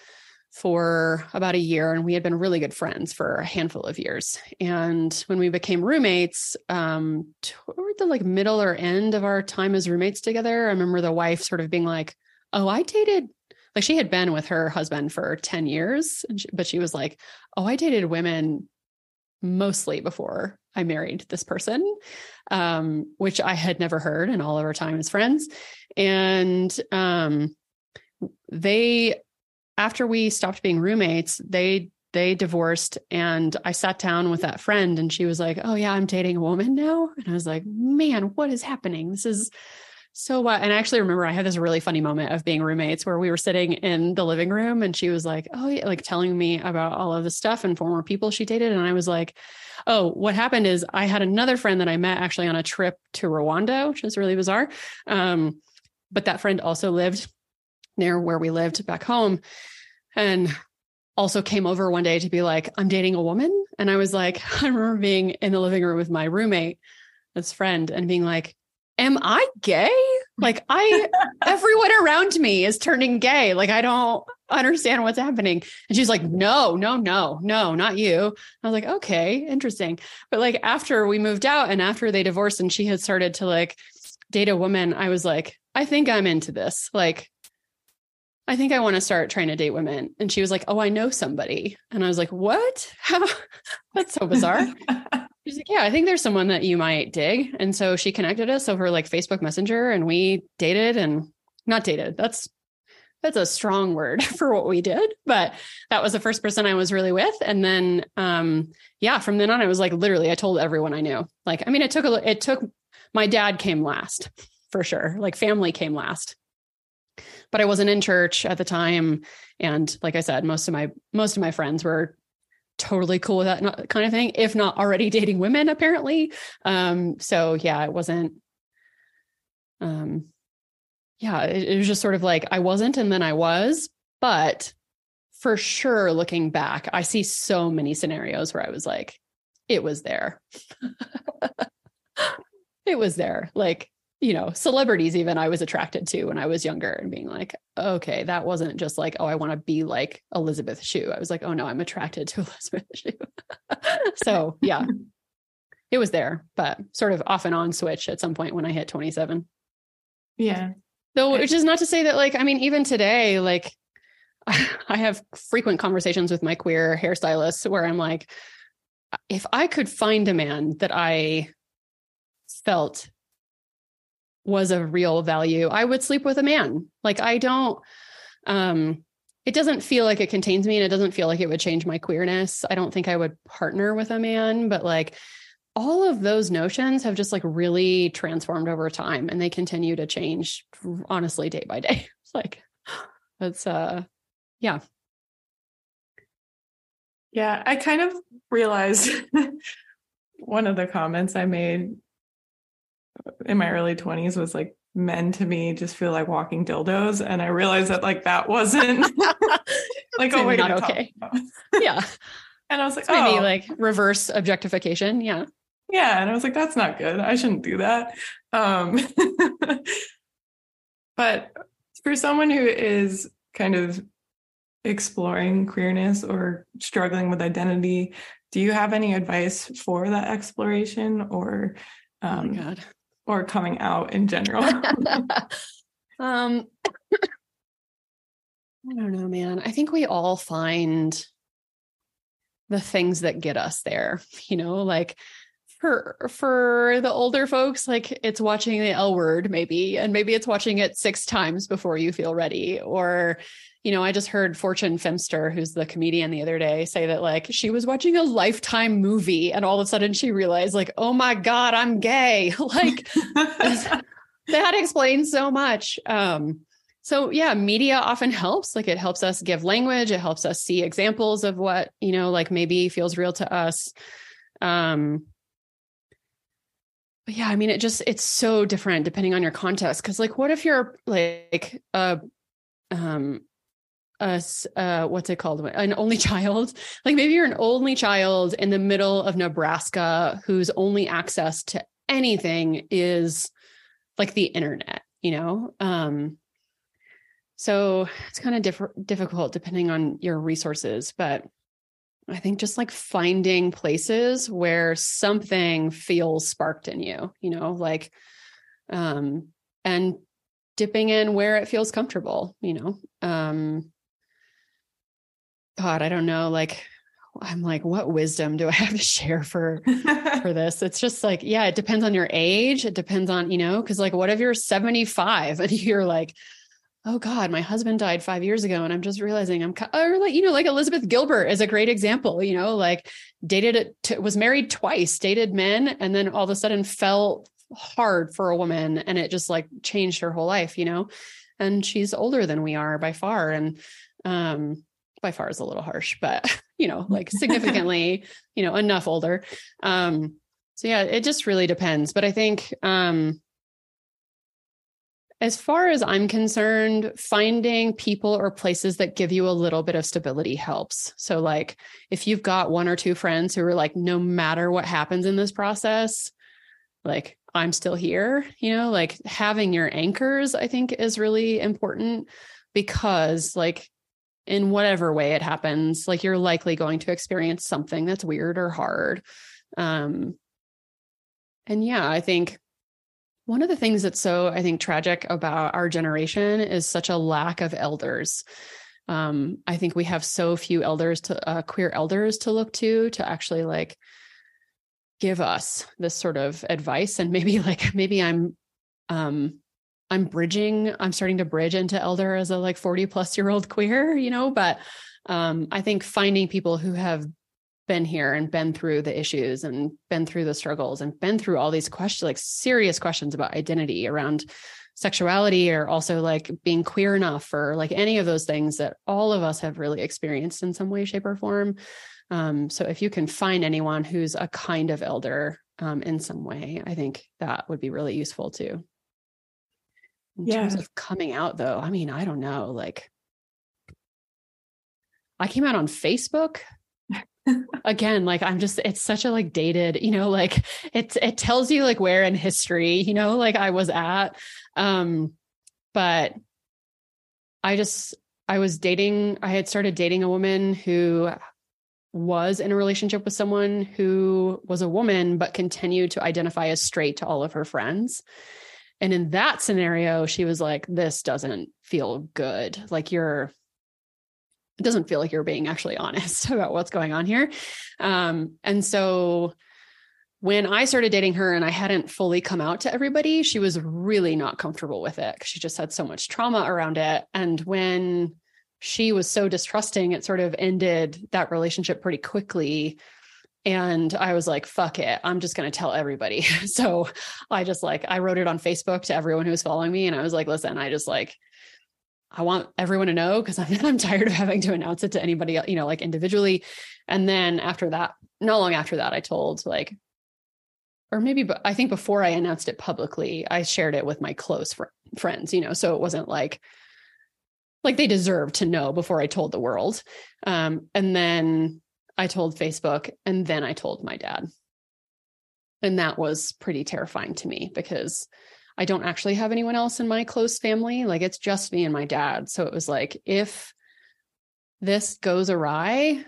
for about a year and we had been really good friends for a handful of years. And when we became roommates um toward the like middle or end of our time as roommates together i remember the wife sort of being like oh i dated like she had been with her husband for 10 years but she was like oh i dated women mostly before i married this person um which i had never heard in all of our time as friends. And um they after we stopped being roommates, they they divorced and I sat down with that friend and she was like, "Oh yeah, I'm dating a woman now." And I was like, "Man, what is happening? This is so what?" And I actually remember I had this really funny moment of being roommates where we were sitting in the living room and she was like, "Oh yeah," like telling me about all of the stuff and former people she dated and I was like, "Oh, what happened is I had another friend that I met actually on a trip to Rwanda, which is really bizarre." Um, but that friend also lived near where we lived back home and also came over one day to be like, I'm dating a woman. And I was like, I remember being in the living room with my roommate, this friend, and being like, Am I gay? Like, I, everyone around me is turning gay. Like, I don't understand what's happening. And she's like, No, no, no, no, not you. I was like, Okay, interesting. But like, after we moved out and after they divorced and she had started to like date a woman, I was like, I think I'm into this. Like, I think I want to start trying to date women. And she was like, Oh, I know somebody. And I was like, What? How? That's so bizarre. She's like, Yeah, I think there's someone that you might dig. And so she connected us over like Facebook Messenger and we dated and not dated. That's that's a strong word for what we did, but that was the first person I was really with. And then um yeah, from then on I was like literally I told everyone I knew. Like, I mean, it took a it took my dad came last for sure. Like family came last but I wasn't in church at the time. And like I said, most of my most of my friends were totally cool with that kind of thing, if not already dating women, apparently. Um, so yeah, it wasn't um, yeah, it, it was just sort of like I wasn't and then I was, but for sure, looking back, I see so many scenarios where I was like, it was there. it was there. Like, you know, celebrities, even I was attracted to when I was younger and being like, okay, that wasn't just like, oh, I want to be like Elizabeth Shue. I was like, oh no, I'm attracted to Elizabeth Shue. so yeah, it was there, but sort of off and on switch at some point when I hit 27. Yeah. Though, which is not to say that, like, I mean, even today, like, I have frequent conversations with my queer hairstylist where I'm like, if I could find a man that I felt was of real value, I would sleep with a man. Like I don't um it doesn't feel like it contains me and it doesn't feel like it would change my queerness. I don't think I would partner with a man, but like all of those notions have just like really transformed over time and they continue to change honestly day by day. It's like it's uh yeah. Yeah, I kind of realized one of the comments I made in my early 20s was like men to me just feel like walking dildos and i realized that like that wasn't like a way not okay. yeah. And i was like maybe oh. like reverse objectification. Yeah. Yeah and i was like that's not good. I shouldn't do that. Um but for someone who is kind of exploring queerness or struggling with identity do you have any advice for that exploration or um, oh my um, god or coming out in general? um, I don't know, man. I think we all find the things that get us there, you know, like for for the older folks like it's watching the L word maybe and maybe it's watching it 6 times before you feel ready or you know, I just heard Fortune Feimster, who's the comedian the other day, say that like she was watching a lifetime movie and all of a sudden she realized, like, oh my God, I'm gay. like that explains so much. Um, so yeah, media often helps. Like it helps us give language, it helps us see examples of what, you know, like maybe feels real to us. Um, but yeah, I mean, it just it's so different depending on your context. Cause like what if you're like a um a uh, what's it called? An only child? Like maybe you're an only child in the middle of nebraska whose only access to anything is like the internet you know? Um so it's kind of diff- difficult depending on your resources but i think just like finding places where something feels sparked in you you know? Like um and dipping in where it feels comfortable you know? Um God, I don't know. Like, I'm like, what wisdom do I have to share for for this? It's just like, yeah, it depends on your age. It depends on, you know, because like, what if you're 75 and you're like, oh God, my husband died five years ago, and I'm just realizing I'm, or like, you know, like Elizabeth Gilbert is a great example. You know, like dated, t- was married twice, dated men, and then all of a sudden fell hard for a woman, and it just like changed her whole life. You know, and she's older than we are by far, and um by far is a little harsh, but you know, like significantly, you know, enough older. Um, so yeah, it just really depends. But I think um as far as I'm concerned, finding people or places that give you a little bit of stability helps. So, like, if you've got one or two friends who are like, no matter what happens in this process, like, I'm still here, you know, like having your anchors, I think is really important because, like, in whatever way it happens like you're likely going to experience something that's weird or hard. Um and yeah i think one of the things that's so i think tragic about our generation is such a lack of elders. Um i think we have so few elders to uh, queer elders to look to to actually like give us this sort of advice. And maybe like maybe i'm um I'm bridging, I'm starting to bridge into elder as a like 40 plus year old queer, you know, but um, I think finding people who have been here and been through the issues and been through the struggles and been through all these questions, like serious questions about identity around sexuality or also like being queer enough or like any of those things that all of us have really experienced in some way, shape, or form. Um, so if you can find anyone who's a kind of elder um, in some way, I think that would be really useful too. In yeah. terms of coming out though, I mean, I don't know. Like I came out on Facebook. Again, like I'm just it's such a like dated, you know, like it's it tells you like where in history, you know, like I was at. Um but I just I was dating I had started dating a woman who was in a relationship with someone who was a woman but continued to identify as straight to all of her friends. And in that scenario, she was like, This doesn't feel good. Like you're, it doesn't feel like you're being actually honest about what's going on here. Um, and so when I started dating her and I hadn't fully come out to everybody, she was really not comfortable with it because she just had so much trauma around it. And when she was so distrusting, it sort of ended that relationship pretty quickly. And I was like, fuck it. I'm just going to tell everybody. so I just like, I wrote it on Facebook to everyone who was following me. And I was like, listen, I just like, I want everyone to know because I'm, I'm tired of having to announce it to anybody, you know, like individually. And then after that, not long after that, I told like, or maybe, but I think before I announced it publicly, I shared it with my close fr- friends, you know, so it wasn't like, like they deserved to know before I told the world. Um, and then I told Facebook, and then I told my dad. And that was pretty terrifying to me because I don't actually have anyone else in my close family. Like it's just me and my dad. So it was like, if this goes awry,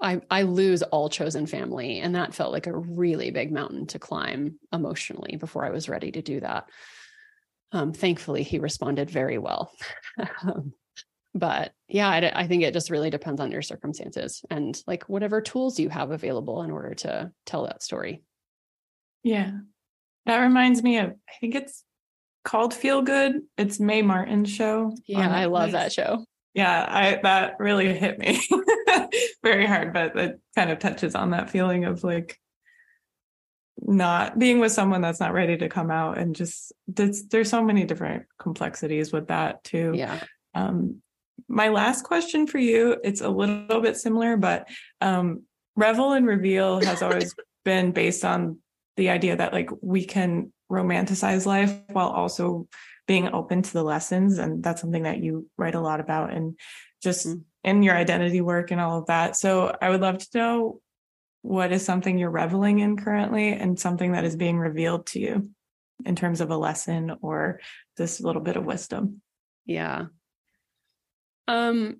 I, I lose all chosen family. And that felt like a really big mountain to climb emotionally before I was ready to do that. Um, thankfully, he responded very well. Um, but yeah I, I, think it just really depends on your circumstances and like whatever tools you have available in order to tell that story. Yeah. That reminds me of i think it's called feel good. It's mae martin's show yeah i love that show. Yeah i that really hit me very hard but it kind of touches on that feeling of like not being with someone that's not ready to come out and just there's, there's so many different complexities with that too. Yeah. Um my last question for you, it's a little bit similar, but um, Revel and Reveal has always been based on the idea that like we can romanticize life while also being open to the lessons. And that's something that you write a lot about and just mm-hmm. in your identity work and all of that. So I would love to know what is something you're reveling in currently and something that is being revealed to you in terms of a lesson or this little bit of wisdom. Yeah. Um,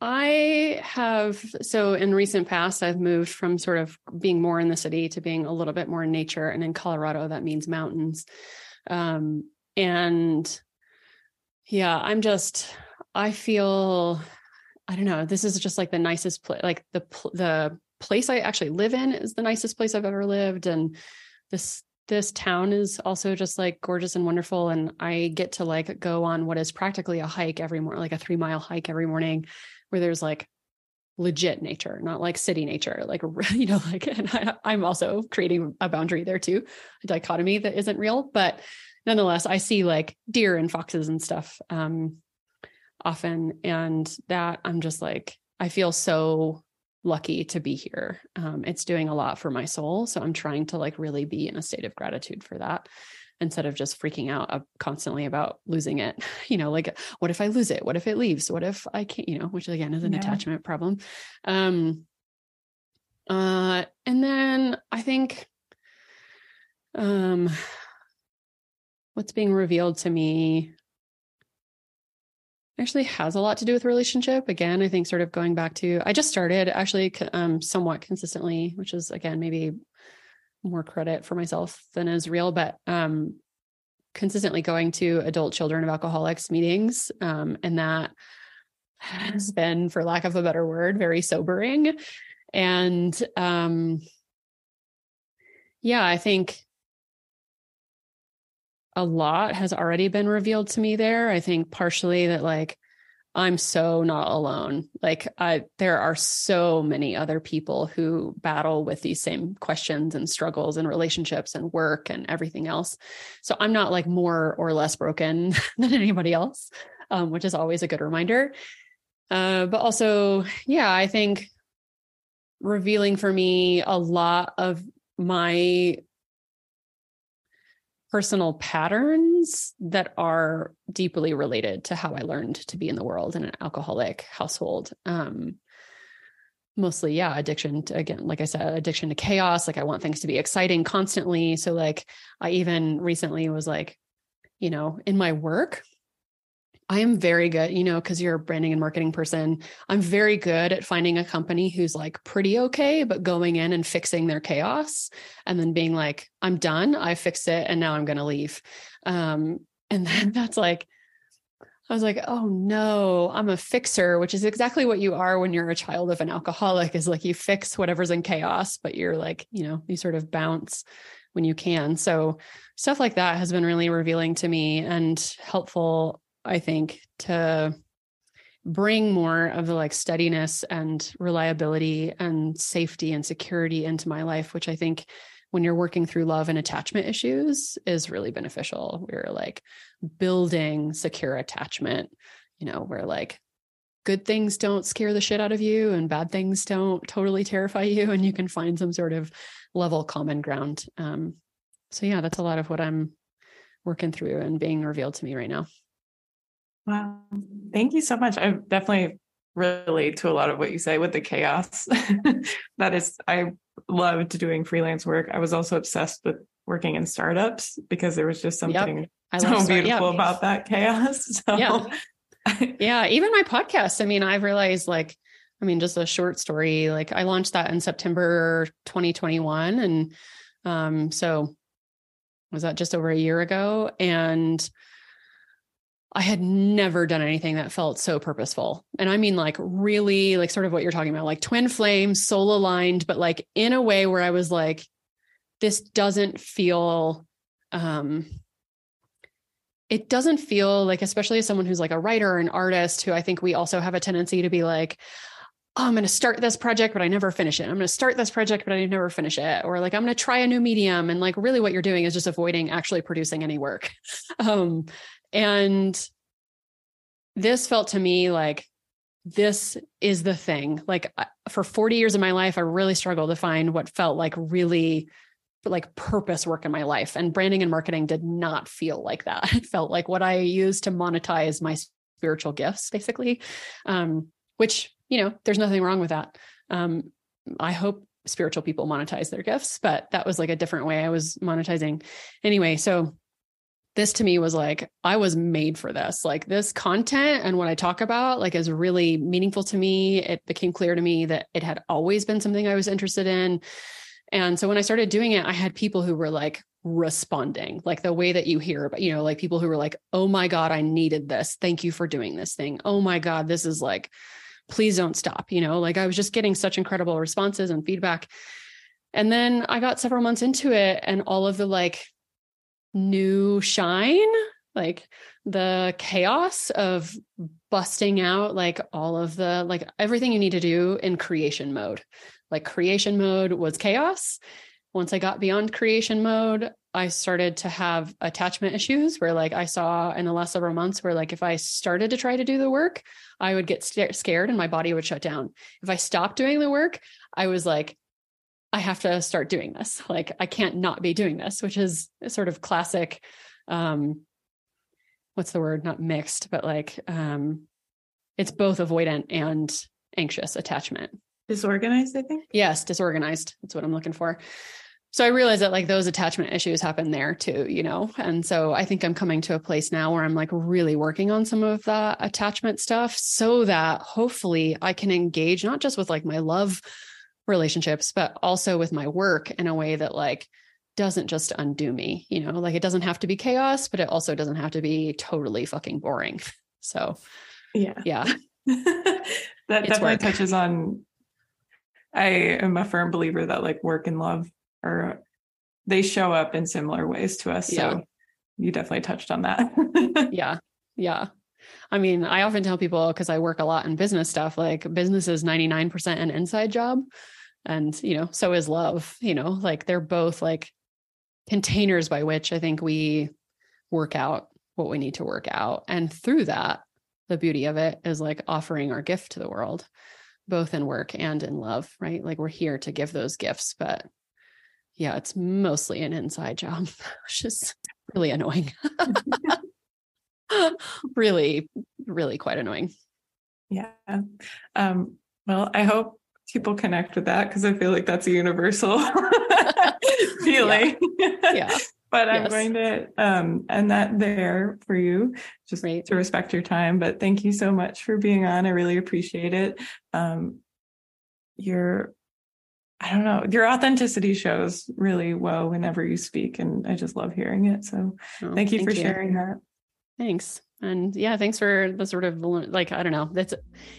I have so in recent past, I've moved from sort of being more in the city to being a little bit more in nature. And in Colorado, that means mountains. Um, and yeah, I'm just, I feel, I don't know, this is just like the nicest place, like the, the place I actually live in is the nicest place I've ever lived. And this this town is also just like gorgeous and wonderful and i get to like go on what is practically a hike every morning like a three mile hike every morning where there's like legit nature not like city nature like you know like and I, am also creating a boundary there too a dichotomy that isn't real but nonetheless i see like deer and foxes and stuff um often and that i'm just like i feel so lucky to be here. Um, it's doing a lot for my soul. So I'm trying to like really be in a state of gratitude for that instead of just freaking out constantly about losing it. You know, like, what if I lose it? What if it leaves? What if I can't, you know, which again is an yeah. attachment problem. Um, uh, and then I think, um, what's being revealed to me actually has a lot to do with relationship. Again, I think sort of going back to, I just started actually um, somewhat consistently, which is again, maybe more credit for myself than is real, but um, consistently going to adult children of alcoholics meetings. Um, and that has been, for lack of a better word, very sobering. And um, yeah, I think a lot has already been revealed to me there. I think partially that like I'm so not alone. Like I there are so many other people who battle with these same questions and struggles and relationships and work and everything else. So I'm not like more or less broken than anybody else, um, which is always a good reminder. Uh, but also, yeah, I think revealing for me a lot of my personal patterns that are deeply related to how I learned to be in the world in an alcoholic household. Um, mostly, yeah, addiction to, again, like I said, addiction to chaos. Like I want things to be exciting constantly. So, like, I even recently was like, you know, in my work, I am very good, you know, because you're a branding and marketing person. I'm very good at finding a company who's like pretty okay, but going in and fixing their chaos and then being like, I'm done. I fixed it and now I'm going to leave. Um, and then that's like, I was like, oh no, I'm a fixer, which is exactly what you are when you're a child of an alcoholic is like you fix whatever's in chaos, but you're like, you know, you sort of bounce when you can. So stuff like that has been really revealing to me and helpful I think, to bring more of the like steadiness and reliability and safety and security into my life, which I think when you're working through love and attachment issues is really beneficial. We're like building secure attachment, you know, where like good things don't scare the shit out of you and bad things don't totally terrify you and you can find some sort of level common ground. Um, so yeah, that's a lot of what I'm working through and being revealed to me right now. Wow. Thank you so much. I definitely relate to a lot of what you say with the chaos. that is, I loved doing freelance work. I was also obsessed with working in startups because there was just something yep. so beautiful yep. about that chaos. So, yeah. yeah. Even my podcast. I mean, I've realized like, I mean, just a short story, like I launched that in September 2021. And um, so was that just over a year ago? And I had never done anything that felt so purposeful. And I mean, like, really, like, sort of what you're talking about, like twin flames, soul aligned, but like in a way where I was like, this doesn't feel, um, it doesn't feel like, especially as someone who's like a writer or an artist, who I think we also have a tendency to be like, oh, I'm going to start this project, but I never finish it. I'm going to start this project, but I never finish it. Or like, I'm going to try a new medium. And like, really what you're doing is just avoiding actually producing any work. Um, and this felt to me like this is the thing. Like for 40 years of my life, I really struggled to find what felt like really like purpose work in my life. And branding and marketing did not feel like that. It felt like what I used to monetize my spiritual gifts, basically. Um, which, you know, there's nothing wrong with that. Um, I hope spiritual people monetize their gifts, but that was like a different way I was monetizing. Anyway, so this to me was like i was made for this. Like this content and what i talk about like is really meaningful to me. It became clear to me that it had always been something i was interested in. And so when i started doing it i had people who were like responding like the way that you hear but you know like people who were like oh my god i needed this. Thank you for doing this thing. Oh my god this is like please don't stop you know? Like i was just getting such incredible responses and feedback. And then i got several months into it and all of the like new shine, like the chaos of busting out like all of the like everything you need to do in creation mode. Like creation mode was chaos. Once I got beyond creation mode, I started to have attachment issues where like I saw in the last several months where like if I started to try to do the work, I would get scared and my body would shut down. If I stopped doing the work, I was like I have to start doing this. Like I can't not be doing this, which is sort of classic um what's the word? Not mixed, but like um it's both avoidant and anxious attachment. Disorganized, I think. Yes, disorganized. That's what I'm looking for. So I realize that like those attachment issues happen there too, you know? And so I think I'm coming to a place now where I'm like really working on some of that attachment stuff so that hopefully I can engage not just with like my love relationships, but also with my work in a way that like doesn't just undo me, you know, like it doesn't have to be chaos, but it also doesn't have to be totally fucking boring. So, yeah. Yeah. that definitely work. touches on I am a firm believer that like work and love are they show up in similar ways to us. Yeah. So you definitely touched on that. yeah. Yeah. I mean, I often tell people because I work a lot in business stuff, like business is 99% an inside job and you know so is love you know like they're both like containers by which i think we work out what we need to work out and through that the beauty of it is like offering our gift to the world both in work and in love right like we're here to give those gifts but yeah it's mostly an inside job which is really annoying. really, really quite annoying. Yeah. Um, well, I hope people connect with that because I feel like that's a universal feeling. Yeah. yeah. but I'm going to um, end that there for you, just to respect your time. But thank you so much for being on. I really appreciate it. Um, your, I don't know, your authenticity shows really well whenever you speak, and I just love hearing it. So oh, thank you thank for you. sharing that. Thanks. And yeah thanks for the sort of like i don't know that's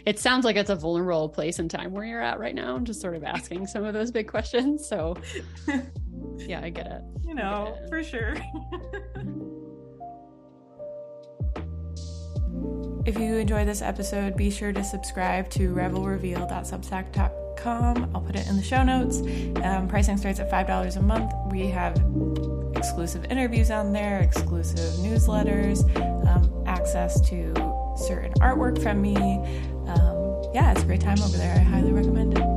it sounds like it's a vulnerable place and time where you're at right now and just sort of asking some of those big questions. So yeah i get it. You know it. for sure. If you enjoyed this episode be sure to subscribe to revelreveal.substack.com i'll put it in the show notes. Um, pricing starts at $5 a month. We have exclusive interviews on there exclusive newsletters um, access to certain artwork from me. Um, yeah, it's a great time over there. I highly recommend.